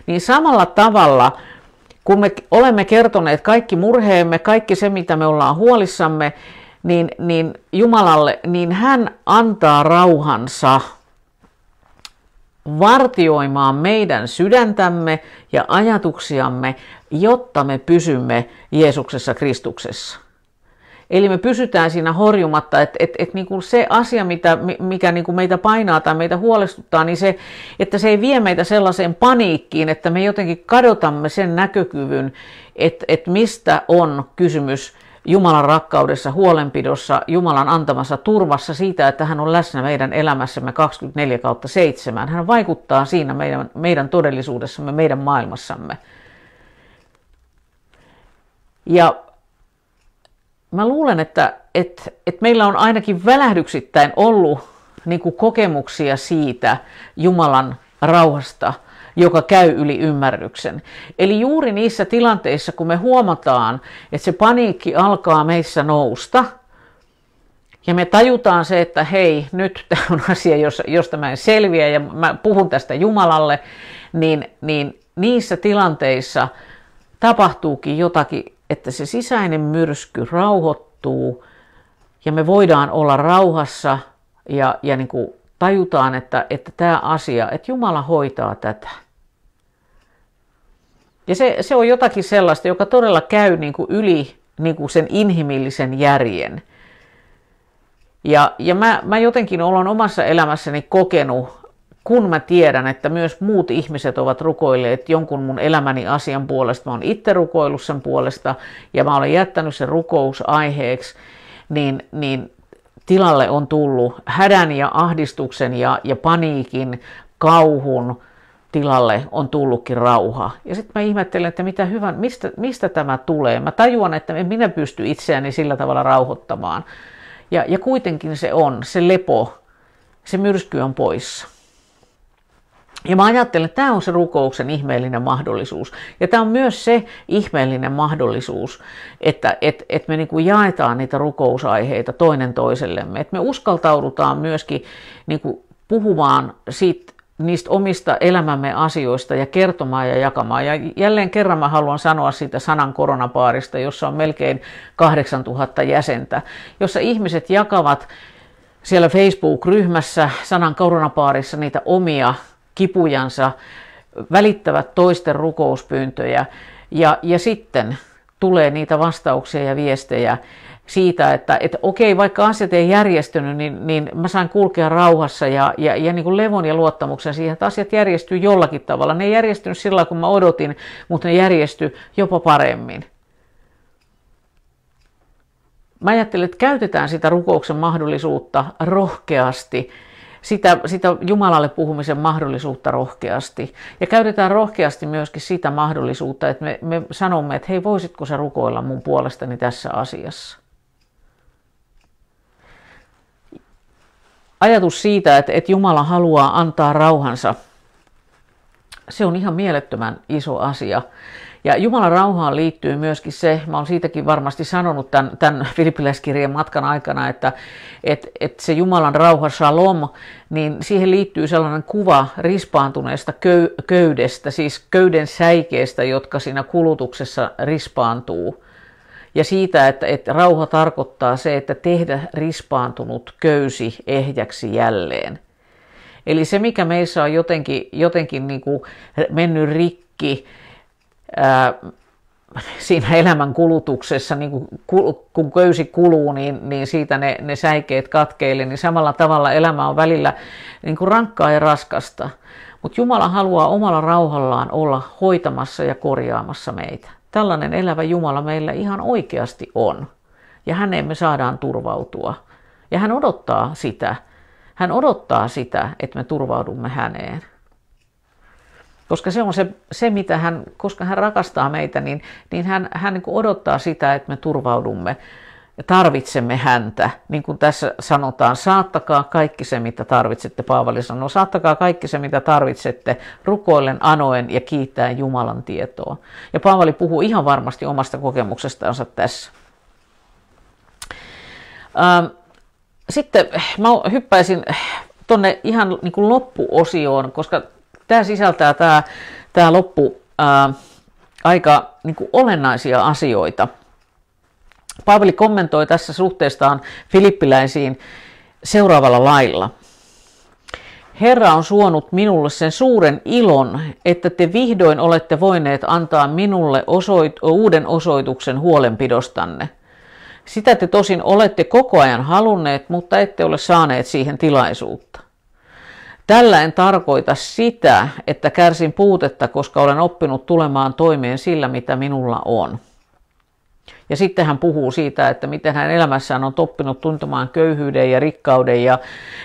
niin samalla tavalla kun me olemme kertoneet kaikki murheemme, kaikki se mitä me ollaan huolissamme, niin, niin Jumalalle, niin hän antaa rauhansa vartioimaan meidän sydäntämme ja ajatuksiamme, jotta me pysymme Jeesuksessa Kristuksessa. Eli me pysytään siinä horjumatta, että et, et niinku se asia, mitä, mikä niinku meitä painaa tai meitä huolestuttaa, niin se, että se ei vie meitä sellaiseen paniikkiin, että me jotenkin kadotamme sen näkökyvyn, että et mistä on kysymys Jumalan rakkaudessa, huolenpidossa, Jumalan antamassa turvassa siitä, että hän on läsnä meidän elämässämme 24 kautta 7. Hän vaikuttaa siinä meidän, meidän todellisuudessamme, meidän maailmassamme. Ja mä luulen, että, että, että meillä on ainakin välähdyksittäin ollut niin kokemuksia siitä Jumalan rauhasta – joka käy yli ymmärryksen. Eli juuri niissä tilanteissa, kun me huomataan, että se paniikki alkaa meissä nousta, ja me tajutaan se, että hei, nyt tämä on asia, josta mä en selviä ja mä puhun tästä Jumalalle, niin, niin niissä tilanteissa tapahtuukin jotakin, että se sisäinen myrsky rauhoittuu ja me voidaan olla rauhassa ja, ja niin kuin tajutaan, että, että tämä asia, että Jumala hoitaa tätä. Ja se, se on jotakin sellaista, joka todella käy niin kuin yli niin kuin sen inhimillisen järjen. Ja, ja mä, mä jotenkin olen omassa elämässäni kokenut, kun mä tiedän, että myös muut ihmiset ovat rukoilleet jonkun mun elämäni asian puolesta, mä oon itse rukoillut sen puolesta ja mä olen jättänyt sen rukousaiheeksi, niin, niin tilalle on tullut hädän ja ahdistuksen ja, ja paniikin, kauhun, tilalle on tullutkin rauha. Ja sitten mä ihmettelen, että mitä hyvän, mistä, mistä tämä tulee. Mä tajuan, että en minä pysty itseäni sillä tavalla rauhoittamaan. Ja, ja kuitenkin se on, se lepo, se myrsky on poissa. Ja mä ajattelen, että tämä on se rukouksen ihmeellinen mahdollisuus. Ja tämä on myös se ihmeellinen mahdollisuus, että et, et me niinku jaetaan niitä rukousaiheita toinen toisellemme. Että me uskaltaudutaan myöskin niinku puhumaan siitä niistä omista elämämme asioista ja kertomaan ja jakamaan. Ja jälleen kerran mä haluan sanoa siitä sanan koronapaarista, jossa on melkein 8000 jäsentä, jossa ihmiset jakavat siellä Facebook-ryhmässä sanan koronapaarissa niitä omia kipujansa, välittävät toisten rukouspyyntöjä ja, ja sitten tulee niitä vastauksia ja viestejä siitä, että, että okei, vaikka asiat ei järjestynyt, niin, niin mä sain kulkea rauhassa ja, ja, ja niin kuin levon ja luottamuksen siihen, että asiat järjestyy jollakin tavalla. Ne ei järjestynyt sillä kun mä odotin, mutta ne järjestyi jopa paremmin. Mä ajattelin, että käytetään sitä rukouksen mahdollisuutta rohkeasti, sitä, sitä Jumalalle puhumisen mahdollisuutta rohkeasti. Ja käytetään rohkeasti myöskin sitä mahdollisuutta, että me, me sanomme, että hei, voisitko sä rukoilla mun puolestani tässä asiassa. Ajatus siitä, että, että Jumala haluaa antaa rauhansa, se on ihan mielettömän iso asia. Ja Jumalan rauhaan liittyy myöskin se, mä olen siitäkin varmasti sanonut tämän, tämän Filippiläiskirjan matkan aikana, että, että, että se Jumalan rauha shalom, niin siihen liittyy sellainen kuva rispaantuneesta köy, köydestä, siis köyden säikeestä, jotka siinä kulutuksessa rispaantuu. Ja siitä, että, että rauha tarkoittaa se, että tehdä rispaantunut köysi ehjäksi jälleen. Eli se, mikä meissä on jotenkin, jotenkin niin kuin mennyt rikki, ää, siinä elämän kulutuksessa, niin kun, kun köysi kuluu, niin, niin siitä ne, ne säikeet katkeille, niin samalla tavalla elämä on välillä niin kuin rankkaa ja raskasta. Mutta Jumala haluaa omalla rauhallaan olla hoitamassa ja korjaamassa meitä. Tällainen elävä Jumala meillä ihan oikeasti on. Ja häneen me saadaan turvautua. Ja hän odottaa sitä. Hän odottaa sitä, että me turvaudumme häneen. Koska se on se, se mitä hän, koska hän rakastaa meitä, niin, niin hän, hän niin odottaa sitä, että me turvaudumme ja tarvitsemme häntä. Niin kuin tässä sanotaan, saattakaa kaikki se, mitä tarvitsette. Paavali sanoo, saattakaa kaikki se, mitä tarvitsette, rukoillen, anoen ja kiittäen Jumalan tietoa. Ja Paavali puhuu ihan varmasti omasta kokemuksestansa tässä. Ähm, sitten mä hyppäisin tuonne ihan niin kuin loppuosioon, koska tämä sisältää tämä, tämä loppu ää, aika niin kuin olennaisia asioita. Paavali kommentoi tässä suhteestaan filippiläisiin seuraavalla lailla. Herra on suonut minulle sen suuren ilon, että te vihdoin olette voineet antaa minulle osoit- uuden osoituksen huolenpidostanne. Sitä te tosin olette koko ajan halunneet, mutta ette ole saaneet siihen tilaisuutta. Tällä en tarkoita sitä, että kärsin puutetta, koska olen oppinut tulemaan toimeen sillä, mitä minulla on. Ja sitten hän puhuu siitä, että miten hän elämässään on oppinut tuntemaan köyhyyden ja rikkauden ja,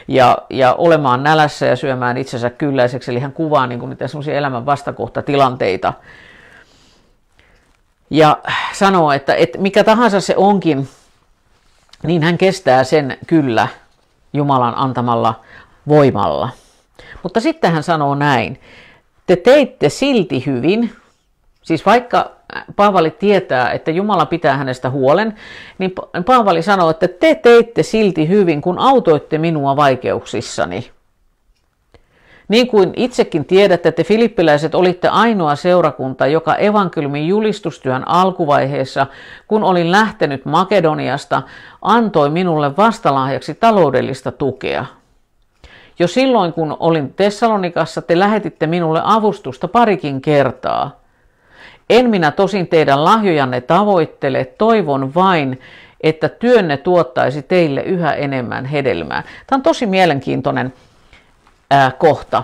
ja, ja olemaan nälässä ja syömään itsensä kylläiseksi. Eli hän kuvaa niin kuin niitä elämän vastakohtatilanteita. Ja sanoo, että, että mikä tahansa se onkin, niin hän kestää sen kyllä Jumalan antamalla voimalla. Mutta sitten hän sanoo näin, te teitte silti hyvin, siis vaikka Paavali tietää, että Jumala pitää hänestä huolen, niin Paavali sanoo, että te teitte silti hyvin, kun autoitte minua vaikeuksissani. Niin kuin itsekin tiedätte, te filippiläiset olitte ainoa seurakunta, joka evankeliumin julistustyön alkuvaiheessa, kun olin lähtenyt Makedoniasta, antoi minulle vastalahjaksi taloudellista tukea. Jo silloin, kun olin Tessalonikassa, te lähetitte minulle avustusta parikin kertaa. En minä tosin teidän lahjojanne tavoittele, toivon vain, että työnne tuottaisi teille yhä enemmän hedelmää. Tämä on tosi mielenkiintoinen ää, kohta.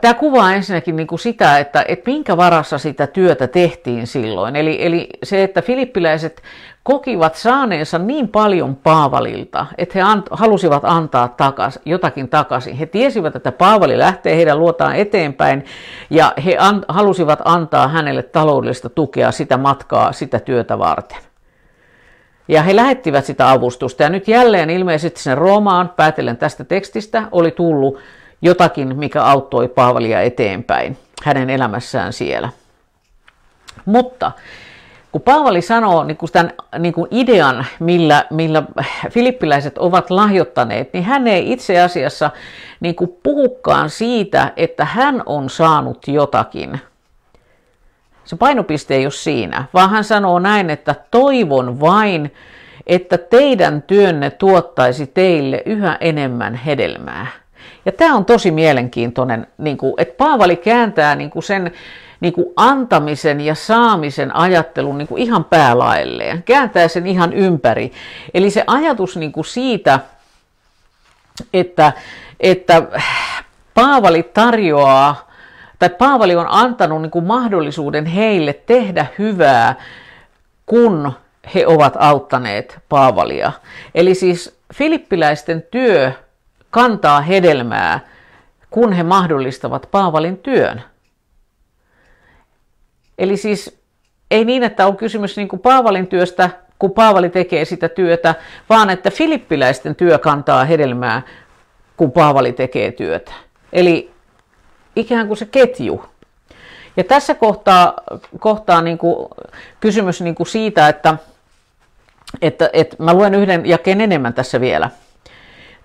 Tämä kuvaa ensinnäkin niin kuin sitä, että, että minkä varassa sitä työtä tehtiin silloin. Eli, eli se, että filippiläiset kokivat saaneensa niin paljon Paavalilta, että he ant, halusivat antaa takas, jotakin takaisin. He tiesivät, että Paavali lähtee heidän luotaan eteenpäin ja he an, halusivat antaa hänelle taloudellista tukea sitä matkaa, sitä työtä varten. Ja he lähettivät sitä avustusta ja nyt jälleen ilmeisesti sen Roomaan, päätellen tästä tekstistä, oli tullut jotakin, mikä auttoi Paavalia eteenpäin hänen elämässään siellä. Mutta kun Paavali sanoo niin kuin tämän niin kuin idean, millä, millä filippiläiset ovat lahjoittaneet, niin hän ei itse asiassa niin puhukaan siitä, että hän on saanut jotakin. Se painopiste ei ole siinä, vaan hän sanoo näin, että toivon vain, että teidän työnne tuottaisi teille yhä enemmän hedelmää. Ja tämä on tosi mielenkiintoinen, niin kuin, että Paavali kääntää niin kuin sen niin kuin antamisen ja saamisen ajattelun niin kuin ihan päälaelleen, kääntää sen ihan ympäri. Eli se ajatus niin kuin siitä, että, että Paavali tarjoaa, tai Paavali on antanut niin kuin mahdollisuuden heille tehdä hyvää, kun he ovat auttaneet Paavalia. Eli siis filippiläisten työ kantaa hedelmää, kun he mahdollistavat Paavalin työn. Eli siis ei niin, että on kysymys niin kuin Paavalin työstä, kun Paavali tekee sitä työtä, vaan että filippiläisten työ kantaa hedelmää, kun Paavali tekee työtä. Eli ikään kuin se ketju. Ja tässä kohtaa, kohtaa niin kuin kysymys niin kuin siitä, että, että, että mä luen yhden jakeen enemmän tässä vielä.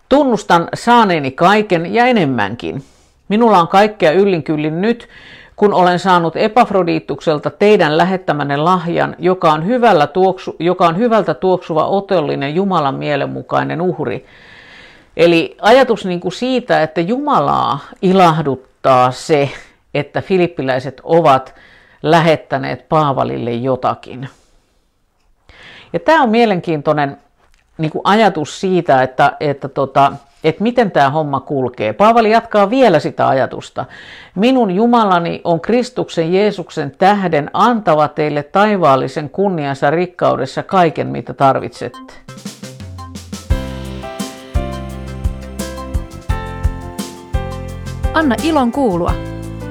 Tunnustan saaneeni kaiken ja enemmänkin. Minulla on kaikkea yllinkyllin nyt, kun olen saanut Epafrodiitukselta teidän lähettämänne lahjan, joka on, hyvällä tuoksu, joka on hyvältä tuoksuva otollinen Jumalan mielenmukainen uhri. Eli ajatus niin kuin siitä, että Jumalaa ilahduttaa se, että filippiläiset ovat lähettäneet Paavalille jotakin. Ja tämä on mielenkiintoinen niin kuin ajatus siitä, että, että, tota, että miten tämä homma kulkee. Paavali jatkaa vielä sitä ajatusta. Minun Jumalani on Kristuksen Jeesuksen tähden antava teille taivaallisen kunniansa rikkaudessa kaiken, mitä tarvitsette. Anna ilon kuulua.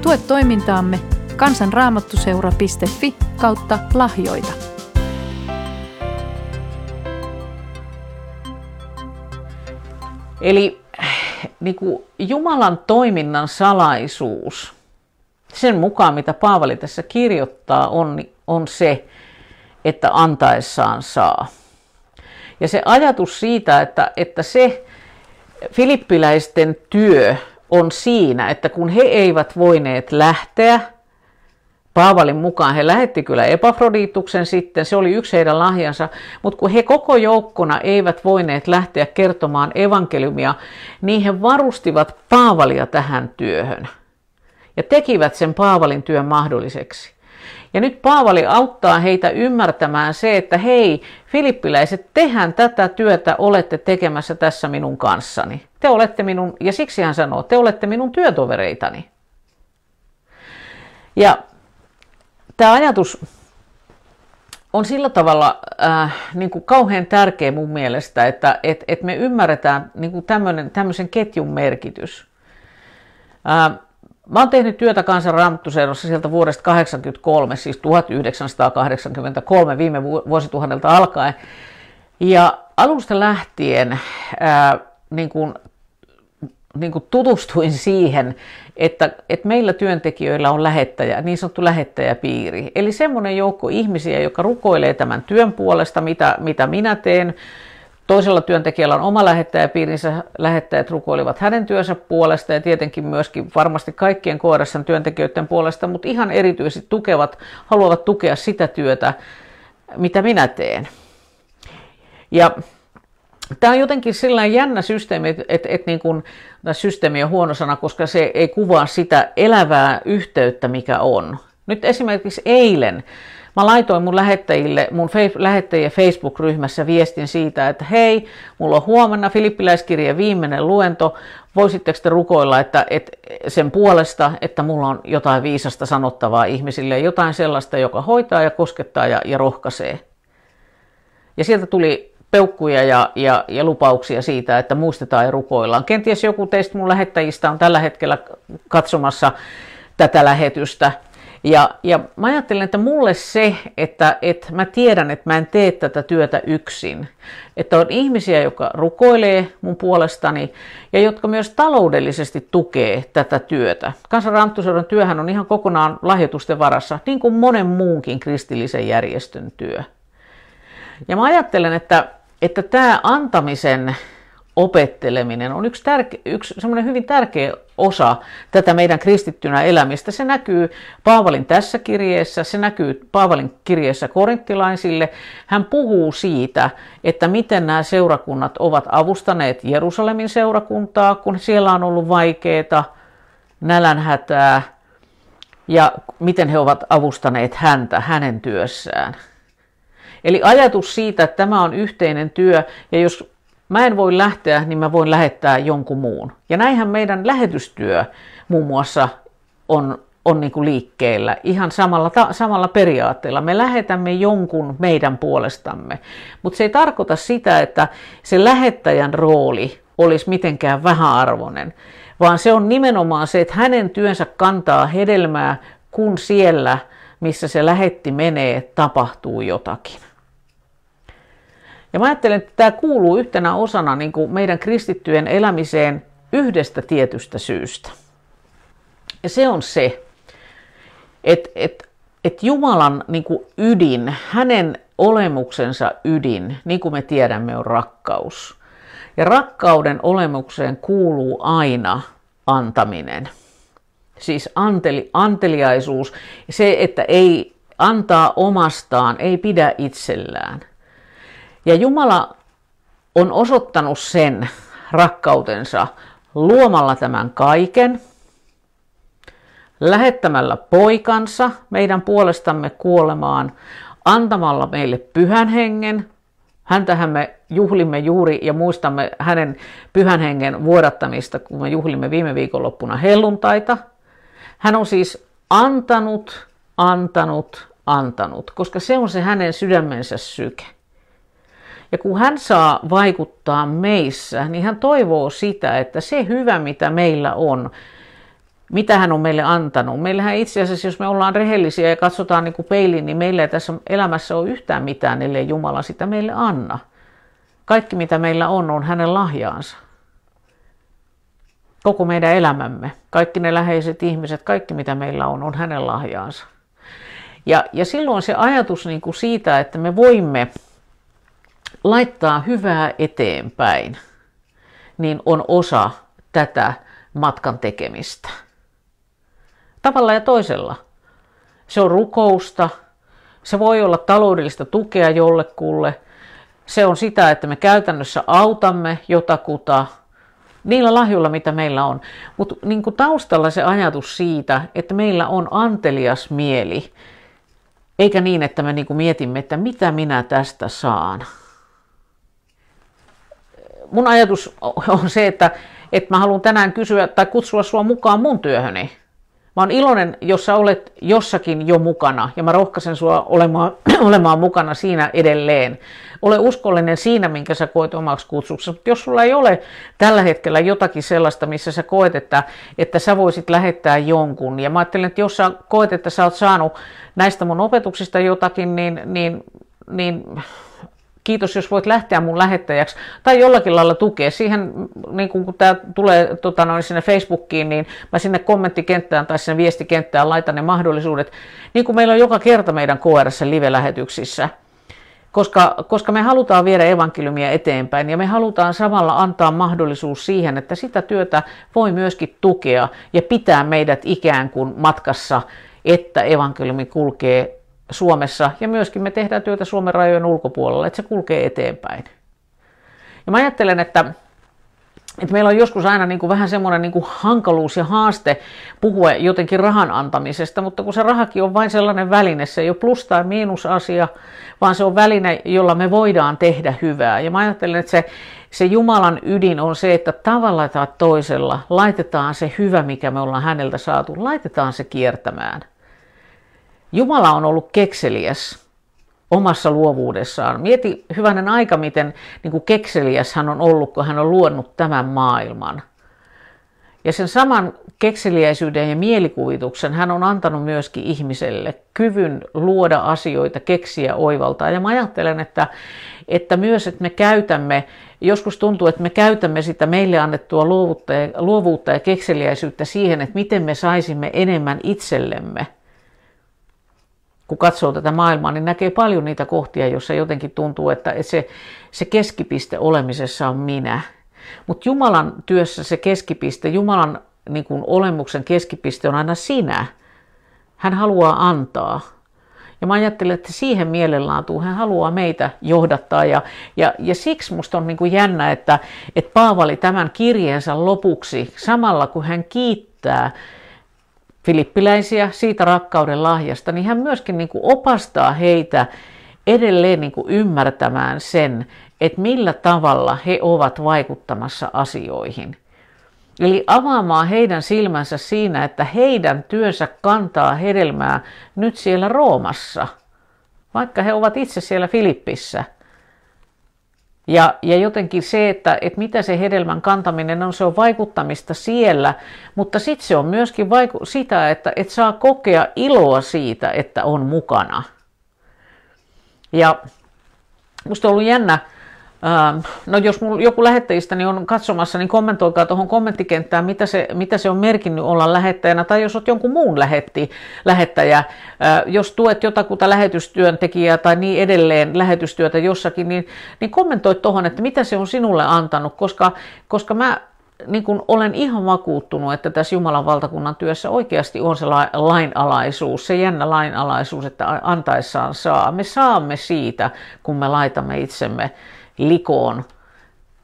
Tue toimintaamme kansanraamattuseura.fi kautta lahjoita. Eli niin kuin Jumalan toiminnan salaisuus, sen mukaan mitä Paavali tässä kirjoittaa, on, on se, että antaessaan saa. Ja se ajatus siitä, että, että se filippiläisten työ on siinä, että kun he eivät voineet lähteä, Paavalin mukaan he lähetti kyllä Epafrodiituksen sitten, se oli yksi heidän lahjansa, mutta kun he koko joukkona eivät voineet lähteä kertomaan evankeliumia, niin he varustivat Paavalia tähän työhön ja tekivät sen Paavalin työn mahdolliseksi. Ja nyt Paavali auttaa heitä ymmärtämään se, että hei, filippiläiset, tehän tätä työtä olette tekemässä tässä minun kanssani. Te olette minun, ja siksi hän sanoo, te olette minun työtovereitani. Ja tämä ajatus on sillä tavalla äh, niin kuin kauhean tärkeä mun mielestä, että et, et me ymmärretään niin kuin tämmöisen ketjun merkitys. Äh, Mä oon tehnyt työtä kansan sieltä vuodesta 1983, siis 1983 viime vuosituhannelta alkaen. Ja alusta lähtien ää, niin kuin, niin kuin tutustuin siihen, että, että meillä työntekijöillä on lähettäjä, niin sanottu lähettäjäpiiri. Eli semmoinen joukko ihmisiä, joka rukoilee tämän työn puolesta, mitä, mitä minä teen, Toisella työntekijällä on oma lähettäjäpiirinsä, lähettäjät rukoilivat hänen työnsä puolesta ja tietenkin myöskin varmasti kaikkien KRSn työntekijöiden puolesta, mutta ihan erityisesti tukevat, haluavat tukea sitä työtä, mitä minä teen. Ja Tämä on jotenkin sellainen jännä systeemi, että, että, että niin kuin, systeemi on huono sana, koska se ei kuvaa sitä elävää yhteyttä, mikä on. Nyt esimerkiksi eilen Mä laitoin mun lähettäjille, mun lähettäjien Facebook-ryhmässä viestin siitä, että hei, mulla on huomenna Filippiläiskirjan viimeinen luento, voisitteko te rukoilla että, että sen puolesta, että mulla on jotain viisasta sanottavaa ihmisille, jotain sellaista, joka hoitaa ja koskettaa ja, ja rohkaisee. Ja sieltä tuli peukkuja ja, ja, ja lupauksia siitä, että muistetaan ja rukoillaan. Kenties joku teistä mun lähettäjistä on tällä hetkellä katsomassa tätä lähetystä ja, ja mä ajattelen, että mulle se, että, että mä tiedän, että mä en tee tätä työtä yksin, että on ihmisiä, jotka rukoilee mun puolestani ja jotka myös taloudellisesti tukee tätä työtä. Kansanranttuseuden työhän on ihan kokonaan lahjoitusten varassa, niin kuin monen muunkin kristillisen järjestön työ. Ja mä ajattelen, että, että tämä antamisen opetteleminen on yksi, tärke, yksi semmoinen hyvin tärkeä osa tätä meidän kristittynä elämistä. Se näkyy Paavalin tässä kirjeessä, se näkyy Paavalin kirjeessä korinttilaisille. Hän puhuu siitä, että miten nämä seurakunnat ovat avustaneet Jerusalemin seurakuntaa, kun siellä on ollut vaikeaa, nälänhätää, ja miten he ovat avustaneet häntä hänen työssään. Eli ajatus siitä, että tämä on yhteinen työ ja jos mä en voi lähteä, niin mä voin lähettää jonkun muun. Ja näinhän meidän lähetystyö muun muassa on, on niin kuin liikkeellä ihan samalla, ta, samalla periaatteella. Me lähetämme jonkun meidän puolestamme, mutta se ei tarkoita sitä, että se lähettäjän rooli olisi mitenkään vähäarvoinen, vaan se on nimenomaan se, että hänen työnsä kantaa hedelmää, kun siellä, missä se lähetti menee, tapahtuu jotakin. Ja mä ajattelen, että tämä kuuluu yhtenä osana niin kuin meidän kristittyjen elämiseen yhdestä tietystä syystä. Ja se on se, että, että, että Jumalan niin kuin ydin, hänen olemuksensa ydin, niin kuin me tiedämme, on rakkaus. Ja rakkauden olemukseen kuuluu aina antaminen. Siis anteli, anteliaisuus, se, että ei antaa omastaan, ei pidä itsellään. Ja Jumala on osoittanut sen rakkautensa luomalla tämän kaiken, lähettämällä poikansa meidän puolestamme kuolemaan, antamalla meille pyhän hengen. Häntähän me juhlimme juuri ja muistamme hänen pyhän hengen vuodattamista, kun me juhlimme viime viikonloppuna helluntaita. Hän on siis antanut, antanut, antanut, koska se on se hänen sydämensä syke. Ja kun hän saa vaikuttaa meissä, niin hän toivoo sitä, että se hyvä, mitä meillä on, mitä hän on meille antanut. Meillähän itse asiassa, jos me ollaan rehellisiä ja katsotaan niin kuin peiliin, niin meillä ei tässä elämässä ole yhtään mitään, ellei Jumala sitä meille anna. Kaikki, mitä meillä on, on hänen lahjaansa. Koko meidän elämämme, kaikki ne läheiset ihmiset, kaikki mitä meillä on, on hänen lahjaansa. Ja, ja silloin se ajatus niin kuin siitä, että me voimme laittaa hyvää eteenpäin, niin on osa tätä matkan tekemistä. Tavalla ja toisella. Se on rukousta, se voi olla taloudellista tukea jollekulle, se on sitä, että me käytännössä autamme jotakuta niillä lahjoilla, mitä meillä on. Mutta niin taustalla se ajatus siitä, että meillä on antelias mieli, eikä niin, että me niin mietimme, että mitä minä tästä saan mun ajatus on se, että, että mä haluan tänään kysyä tai kutsua sua mukaan mun työhöni. Mä oon iloinen, jos sä olet jossakin jo mukana ja mä rohkaisen sua olemaan, olemaan mukana siinä edelleen. Ole uskollinen siinä, minkä sä koet omaksi kutsuksi. Mutta jos sulla ei ole tällä hetkellä jotakin sellaista, missä sä koet, että, että sä voisit lähettää jonkun. Ja mä ajattelen, että jos sä koet, että sä oot saanut näistä mun opetuksista jotakin, niin, niin, niin kiitos jos voit lähteä mun lähettäjäksi tai jollakin lailla tukea. Siihen, niin kun tämä tulee tota noin, sinne Facebookiin, niin mä sinne kommenttikenttään tai sinne viestikenttään laitan ne mahdollisuudet, niin kuin meillä on joka kerta meidän KRS live-lähetyksissä. Koska, koska me halutaan viedä evankeliumia eteenpäin ja me halutaan samalla antaa mahdollisuus siihen, että sitä työtä voi myöskin tukea ja pitää meidät ikään kuin matkassa, että evankeliumi kulkee Suomessa ja myöskin me tehdään työtä Suomen rajojen ulkopuolella, että se kulkee eteenpäin. Ja mä ajattelen, että, että meillä on joskus aina niin kuin vähän semmoinen niin kuin hankaluus ja haaste puhua jotenkin rahan antamisesta, mutta kun se rahakin on vain sellainen väline, se ei ole plus- tai miinusasia, vaan se on väline, jolla me voidaan tehdä hyvää. Ja mä ajattelen, että se, se Jumalan ydin on se, että tavalla tai toisella laitetaan se hyvä, mikä me ollaan häneltä saatu, laitetaan se kiertämään. Jumala on ollut kekseliäs omassa luovuudessaan. Mieti hyvänen aika, miten niin kuin kekseliäs hän on ollut, kun hän on luonut tämän maailman. Ja sen saman kekseliäisyyden ja mielikuvituksen hän on antanut myöskin ihmiselle kyvyn luoda asioita, keksiä, oivaltaa. Ja mä ajattelen, että, että myös, että me käytämme, joskus tuntuu, että me käytämme sitä meille annettua luovuutta ja, luovuutta ja kekseliäisyyttä siihen, että miten me saisimme enemmän itsellemme – kun katsoo tätä maailmaa, niin näkee paljon niitä kohtia, joissa jotenkin tuntuu, että se, se keskipiste olemisessa on minä. Mutta Jumalan työssä se keskipiste, Jumalan niin kuin olemuksen keskipiste on aina sinä. Hän haluaa antaa. Ja mä ajattelen, että siihen mielenlaatuun hän haluaa meitä johdattaa. Ja, ja, ja siksi musta on niin kuin jännä, että, että Paavali tämän kirjeensä lopuksi, samalla kun hän kiittää filippiläisiä siitä rakkauden lahjasta, niin hän myöskin niin kuin opastaa heitä edelleen niin kuin ymmärtämään sen, että millä tavalla he ovat vaikuttamassa asioihin. Eli avaamaan heidän silmänsä siinä, että heidän työnsä kantaa hedelmää nyt siellä Roomassa, vaikka he ovat itse siellä Filippissä – ja, ja jotenkin se, että, että mitä se hedelmän kantaminen on, se on vaikuttamista siellä, mutta sitten se on myöskin vaiku- sitä, että, että saa kokea iloa siitä, että on mukana. Ja musta on ollut jännä, no jos joku lähettäjistä on katsomassa, niin kommentoikaa tuohon kommenttikenttään, mitä se, mitä se on merkinnyt olla lähettäjänä, tai jos olet jonkun muun lähetti, lähettäjä, äh, jos tuet jotakuta lähetystyöntekijää tai niin edelleen lähetystyötä jossakin, niin, niin kommentoi tuohon, että mitä se on sinulle antanut, koska, koska mä niin kun olen ihan vakuuttunut, että tässä Jumalan valtakunnan työssä oikeasti on se lainalaisuus, se jännä lainalaisuus, että antaessaan saa. Me saamme siitä, kun me laitamme itsemme likoon,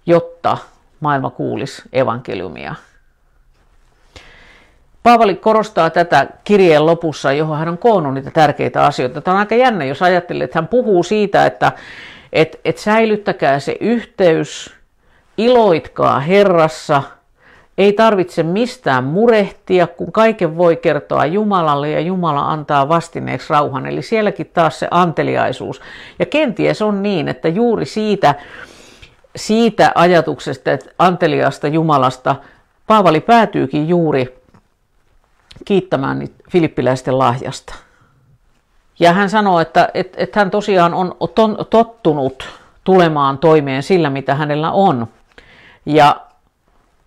jotta maailma kuulisi evankeliumia. Paavali korostaa tätä kirjeen lopussa, johon hän on koonnut niitä tärkeitä asioita. Tämä on aika jännä, jos ajattelee, että hän puhuu siitä, että et, et säilyttäkää se yhteys, iloitkaa Herrassa, ei tarvitse mistään murehtia, kun kaiken voi kertoa Jumalalle ja Jumala antaa vastineeksi rauhan. Eli sielläkin taas se anteliaisuus. Ja kenties on niin, että juuri siitä, siitä ajatuksesta, että anteliasta Jumalasta, Paavali päätyykin juuri kiittämään filippiläisten lahjasta. Ja hän sanoo, että, että, että hän tosiaan on tottunut tulemaan toimeen sillä, mitä hänellä on. Ja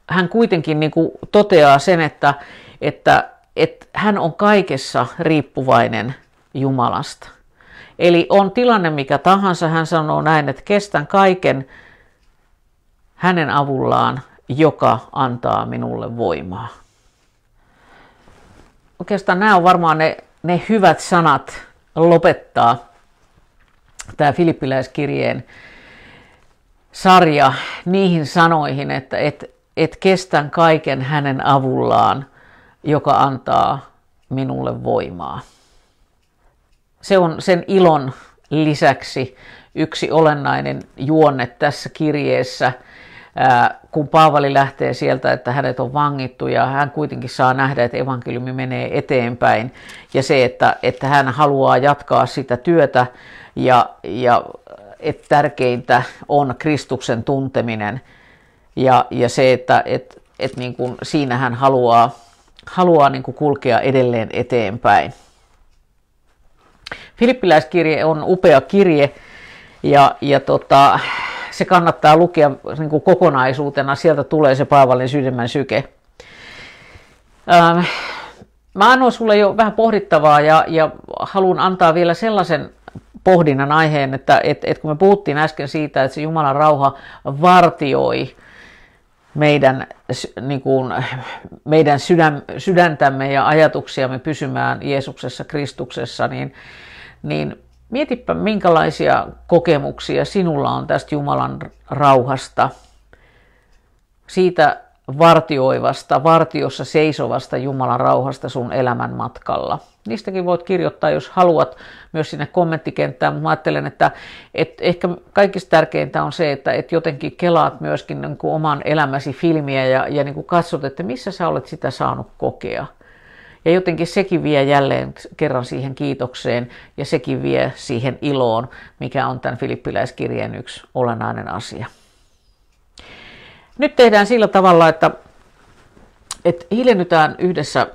hän kuitenkin niin kuin toteaa sen, että, että, että hän on kaikessa riippuvainen Jumalasta. Eli on tilanne mikä tahansa, hän sanoo näin, että kestän kaiken hänen avullaan, joka antaa minulle voimaa. Oikeastaan nämä on varmaan ne, ne hyvät sanat lopettaa tämä filippiläiskirjeen sarja niihin sanoihin, että, että, että kestän kaiken hänen avullaan, joka antaa minulle voimaa. Se on sen ilon lisäksi yksi olennainen juonne tässä kirjeessä, kun Paavali lähtee sieltä, että hänet on vangittu ja hän kuitenkin saa nähdä, että evankeliumi menee eteenpäin ja se, että, että hän haluaa jatkaa sitä työtä ja, ja että tärkeintä on Kristuksen tunteminen ja, ja se, että et, et niin kuin siinä hän haluaa, haluaa niin kuin kulkea edelleen eteenpäin. Filippiläiskirje on upea kirje ja, ja tota, se kannattaa lukea niin kuin kokonaisuutena. Sieltä tulee se Paavalin sydämen syke. Ähm, mä annoin sulle jo vähän pohdittavaa ja, ja haluan antaa vielä sellaisen pohdinnan aiheen, että et, et kun me puhuttiin äsken siitä, että se Jumalan rauha vartioi meidän, niin kuin, meidän sydän, sydäntämme ja ajatuksiamme pysymään Jeesuksessa, Kristuksessa, niin, niin mietipä minkälaisia kokemuksia sinulla on tästä Jumalan rauhasta, siitä vartioivasta, vartiossa seisovasta Jumalan rauhasta sun elämän matkalla. Niistäkin voit kirjoittaa, jos haluat, myös sinne kommenttikenttään, mä ajattelen, että, että ehkä kaikista tärkeintä on se, että, että jotenkin kelaat myöskin niin kuin oman elämäsi filmiä ja, ja niin kuin katsot, että missä sä olet sitä saanut kokea. Ja jotenkin sekin vie jälleen kerran siihen kiitokseen ja sekin vie siihen iloon, mikä on tämän filippiläiskirjeen yksi olennainen asia. Nyt tehdään sillä tavalla, että, että hiljennytään yhdessä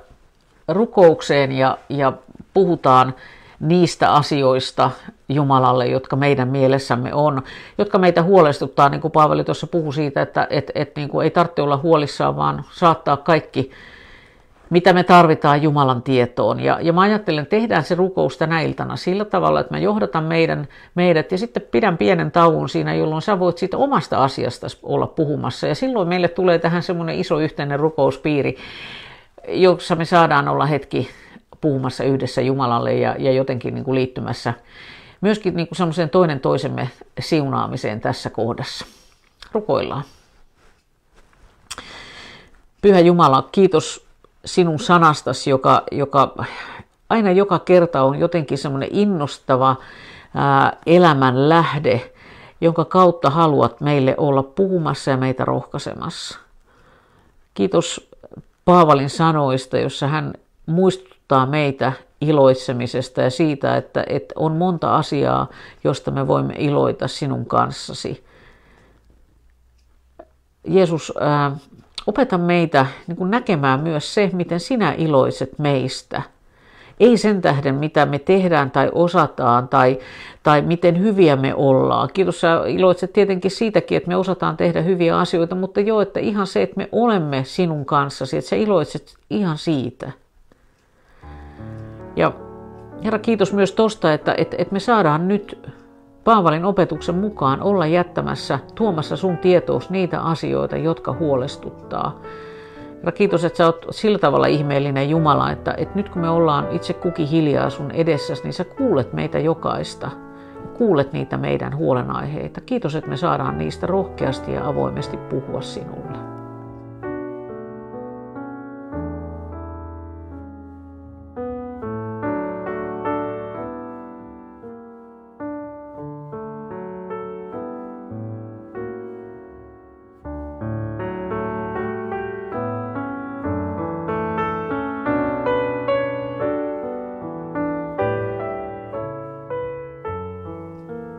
rukoukseen ja, ja puhutaan niistä asioista Jumalalle, jotka meidän mielessämme on, jotka meitä huolestuttaa, niin kuin Paavali tuossa puhui siitä, että et, et, niin kuin ei tarvitse olla huolissaan, vaan saattaa kaikki mitä me tarvitaan Jumalan tietoon. Ja, ja mä ajattelen, että tehdään se rukous tänä iltana sillä tavalla, että mä johdatan meidän, meidät ja sitten pidän pienen tauon siinä, jolloin sä voit siitä omasta asiasta olla puhumassa. Ja silloin meille tulee tähän semmoinen iso yhteinen rukouspiiri, jossa me saadaan olla hetki puhumassa yhdessä Jumalalle ja, ja jotenkin niin kuin liittymässä myöskin niin kuin semmoiseen toinen toisemme siunaamiseen tässä kohdassa. Rukoillaan. Pyhä Jumala, kiitos sinun sanastasi, joka, joka aina joka kerta on jotenkin semmoinen innostava ää, elämän lähde, jonka kautta haluat meille olla puhumassa ja meitä rohkaisemassa. Kiitos Paavalin sanoista, jossa hän muistuttaa meitä iloitsemisesta ja siitä, että, että on monta asiaa, josta me voimme iloita sinun kanssasi. Jeesus, opeta meitä niin kuin näkemään myös se, miten sinä iloiset meistä – ei sen tähden, mitä me tehdään tai osataan tai, tai miten hyviä me ollaan. Kiitos, sä iloitset tietenkin siitäkin, että me osataan tehdä hyviä asioita, mutta joo, että ihan se, että me olemme sinun kanssasi, että sä iloitset ihan siitä. Ja Herra, kiitos myös tosta, että, että, että me saadaan nyt Paavalin opetuksen mukaan olla jättämässä, tuomassa sun tietoos niitä asioita, jotka huolestuttaa. Herra, kiitos, että sä oot sillä tavalla ihmeellinen Jumala, että, että nyt kun me ollaan itse kuki hiljaa sun edessäsi, niin sä kuulet meitä jokaista. Kuulet niitä meidän huolenaiheita. Kiitos, että me saadaan niistä rohkeasti ja avoimesti puhua sinulle.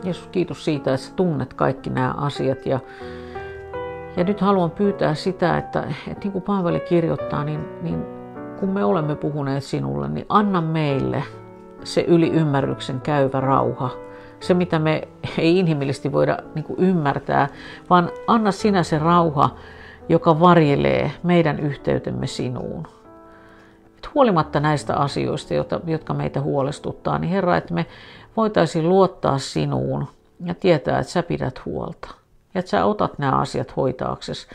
Jeesus, kiitos siitä, että sä tunnet kaikki nämä asiat. Ja, ja nyt haluan pyytää sitä, että, että niin kuin Paavali kirjoittaa, niin, niin kun me olemme puhuneet sinulle, niin anna meille se yli ymmärryksen käyvä rauha. Se, mitä me ei inhimillisesti voida niin kuin ymmärtää, vaan anna sinä se rauha, joka varjelee meidän yhteytemme sinuun. Et huolimatta näistä asioista, jotka meitä huolestuttaa, niin Herra, että me voitaisiin luottaa sinuun ja tietää, että sä pidät huolta. Ja että sä otat nämä asiat hoitaaksesi.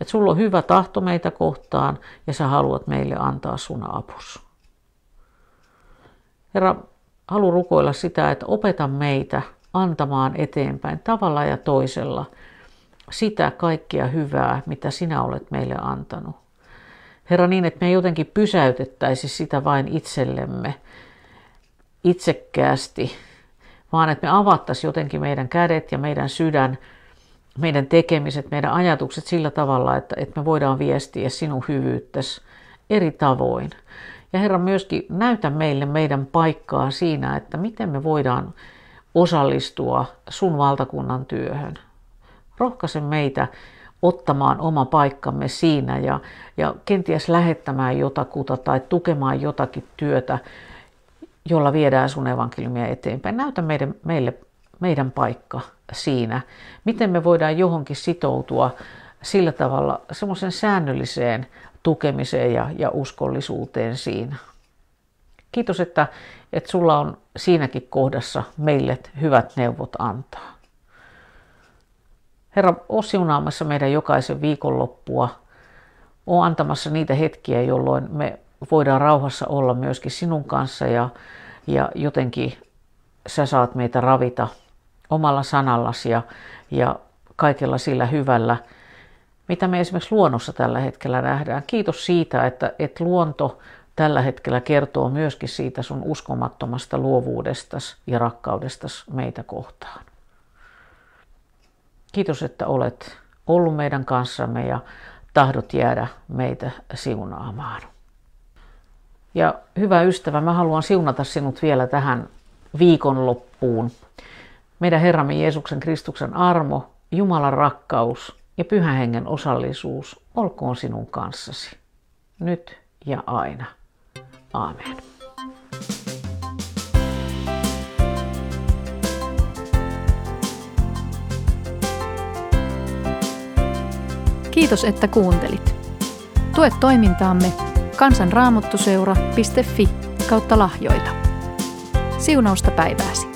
Että sulla on hyvä tahto meitä kohtaan ja sä haluat meille antaa sun apus. Herra, haluan rukoilla sitä, että opeta meitä antamaan eteenpäin tavalla ja toisella sitä kaikkea hyvää, mitä sinä olet meille antanut. Herra, niin että me jotenkin pysäytettäisi sitä vain itsellemme itsekkäästi vaan että me avattaisiin jotenkin meidän kädet ja meidän sydän, meidän tekemiset, meidän ajatukset sillä tavalla, että, että me voidaan viestiä sinun hyvyyttäsi eri tavoin. Ja Herra myöskin näytä meille meidän paikkaa siinä, että miten me voidaan osallistua sun valtakunnan työhön. Rohkaise meitä ottamaan oma paikkamme siinä ja, ja kenties lähettämään jotakuta tai tukemaan jotakin työtä, jolla viedään sun evankeliumia eteenpäin. Näytä meidän, meille meidän paikka siinä, miten me voidaan johonkin sitoutua sillä tavalla semmoisen säännölliseen tukemiseen ja, ja uskollisuuteen siinä. Kiitos, että, että sulla on siinäkin kohdassa meille hyvät neuvot antaa. Herra, ole siunaamassa meidän jokaisen viikonloppua. O antamassa niitä hetkiä, jolloin me voidaan rauhassa olla myöskin sinun kanssa ja, ja jotenkin sä saat meitä ravita omalla sanallasi ja, ja kaikella sillä hyvällä, mitä me esimerkiksi luonnossa tällä hetkellä nähdään. Kiitos siitä, että, että luonto tällä hetkellä kertoo myöskin siitä sun uskomattomasta luovuudestasi ja rakkaudestasi meitä kohtaan. Kiitos, että olet ollut meidän kanssamme ja tahdot jäädä meitä siunaamaan. Ja hyvä ystävä, mä haluan siunata sinut vielä tähän viikonloppuun. Meidän Herramme Jeesuksen Kristuksen armo, Jumalan rakkaus ja Pyhän Hengen osallisuus olkoon sinun kanssasi, nyt ja aina. Aamen. Kiitos, että kuuntelit. Tue toimintaamme kansanraamottuseura.fi kautta lahjoita. Siunausta päivääsi!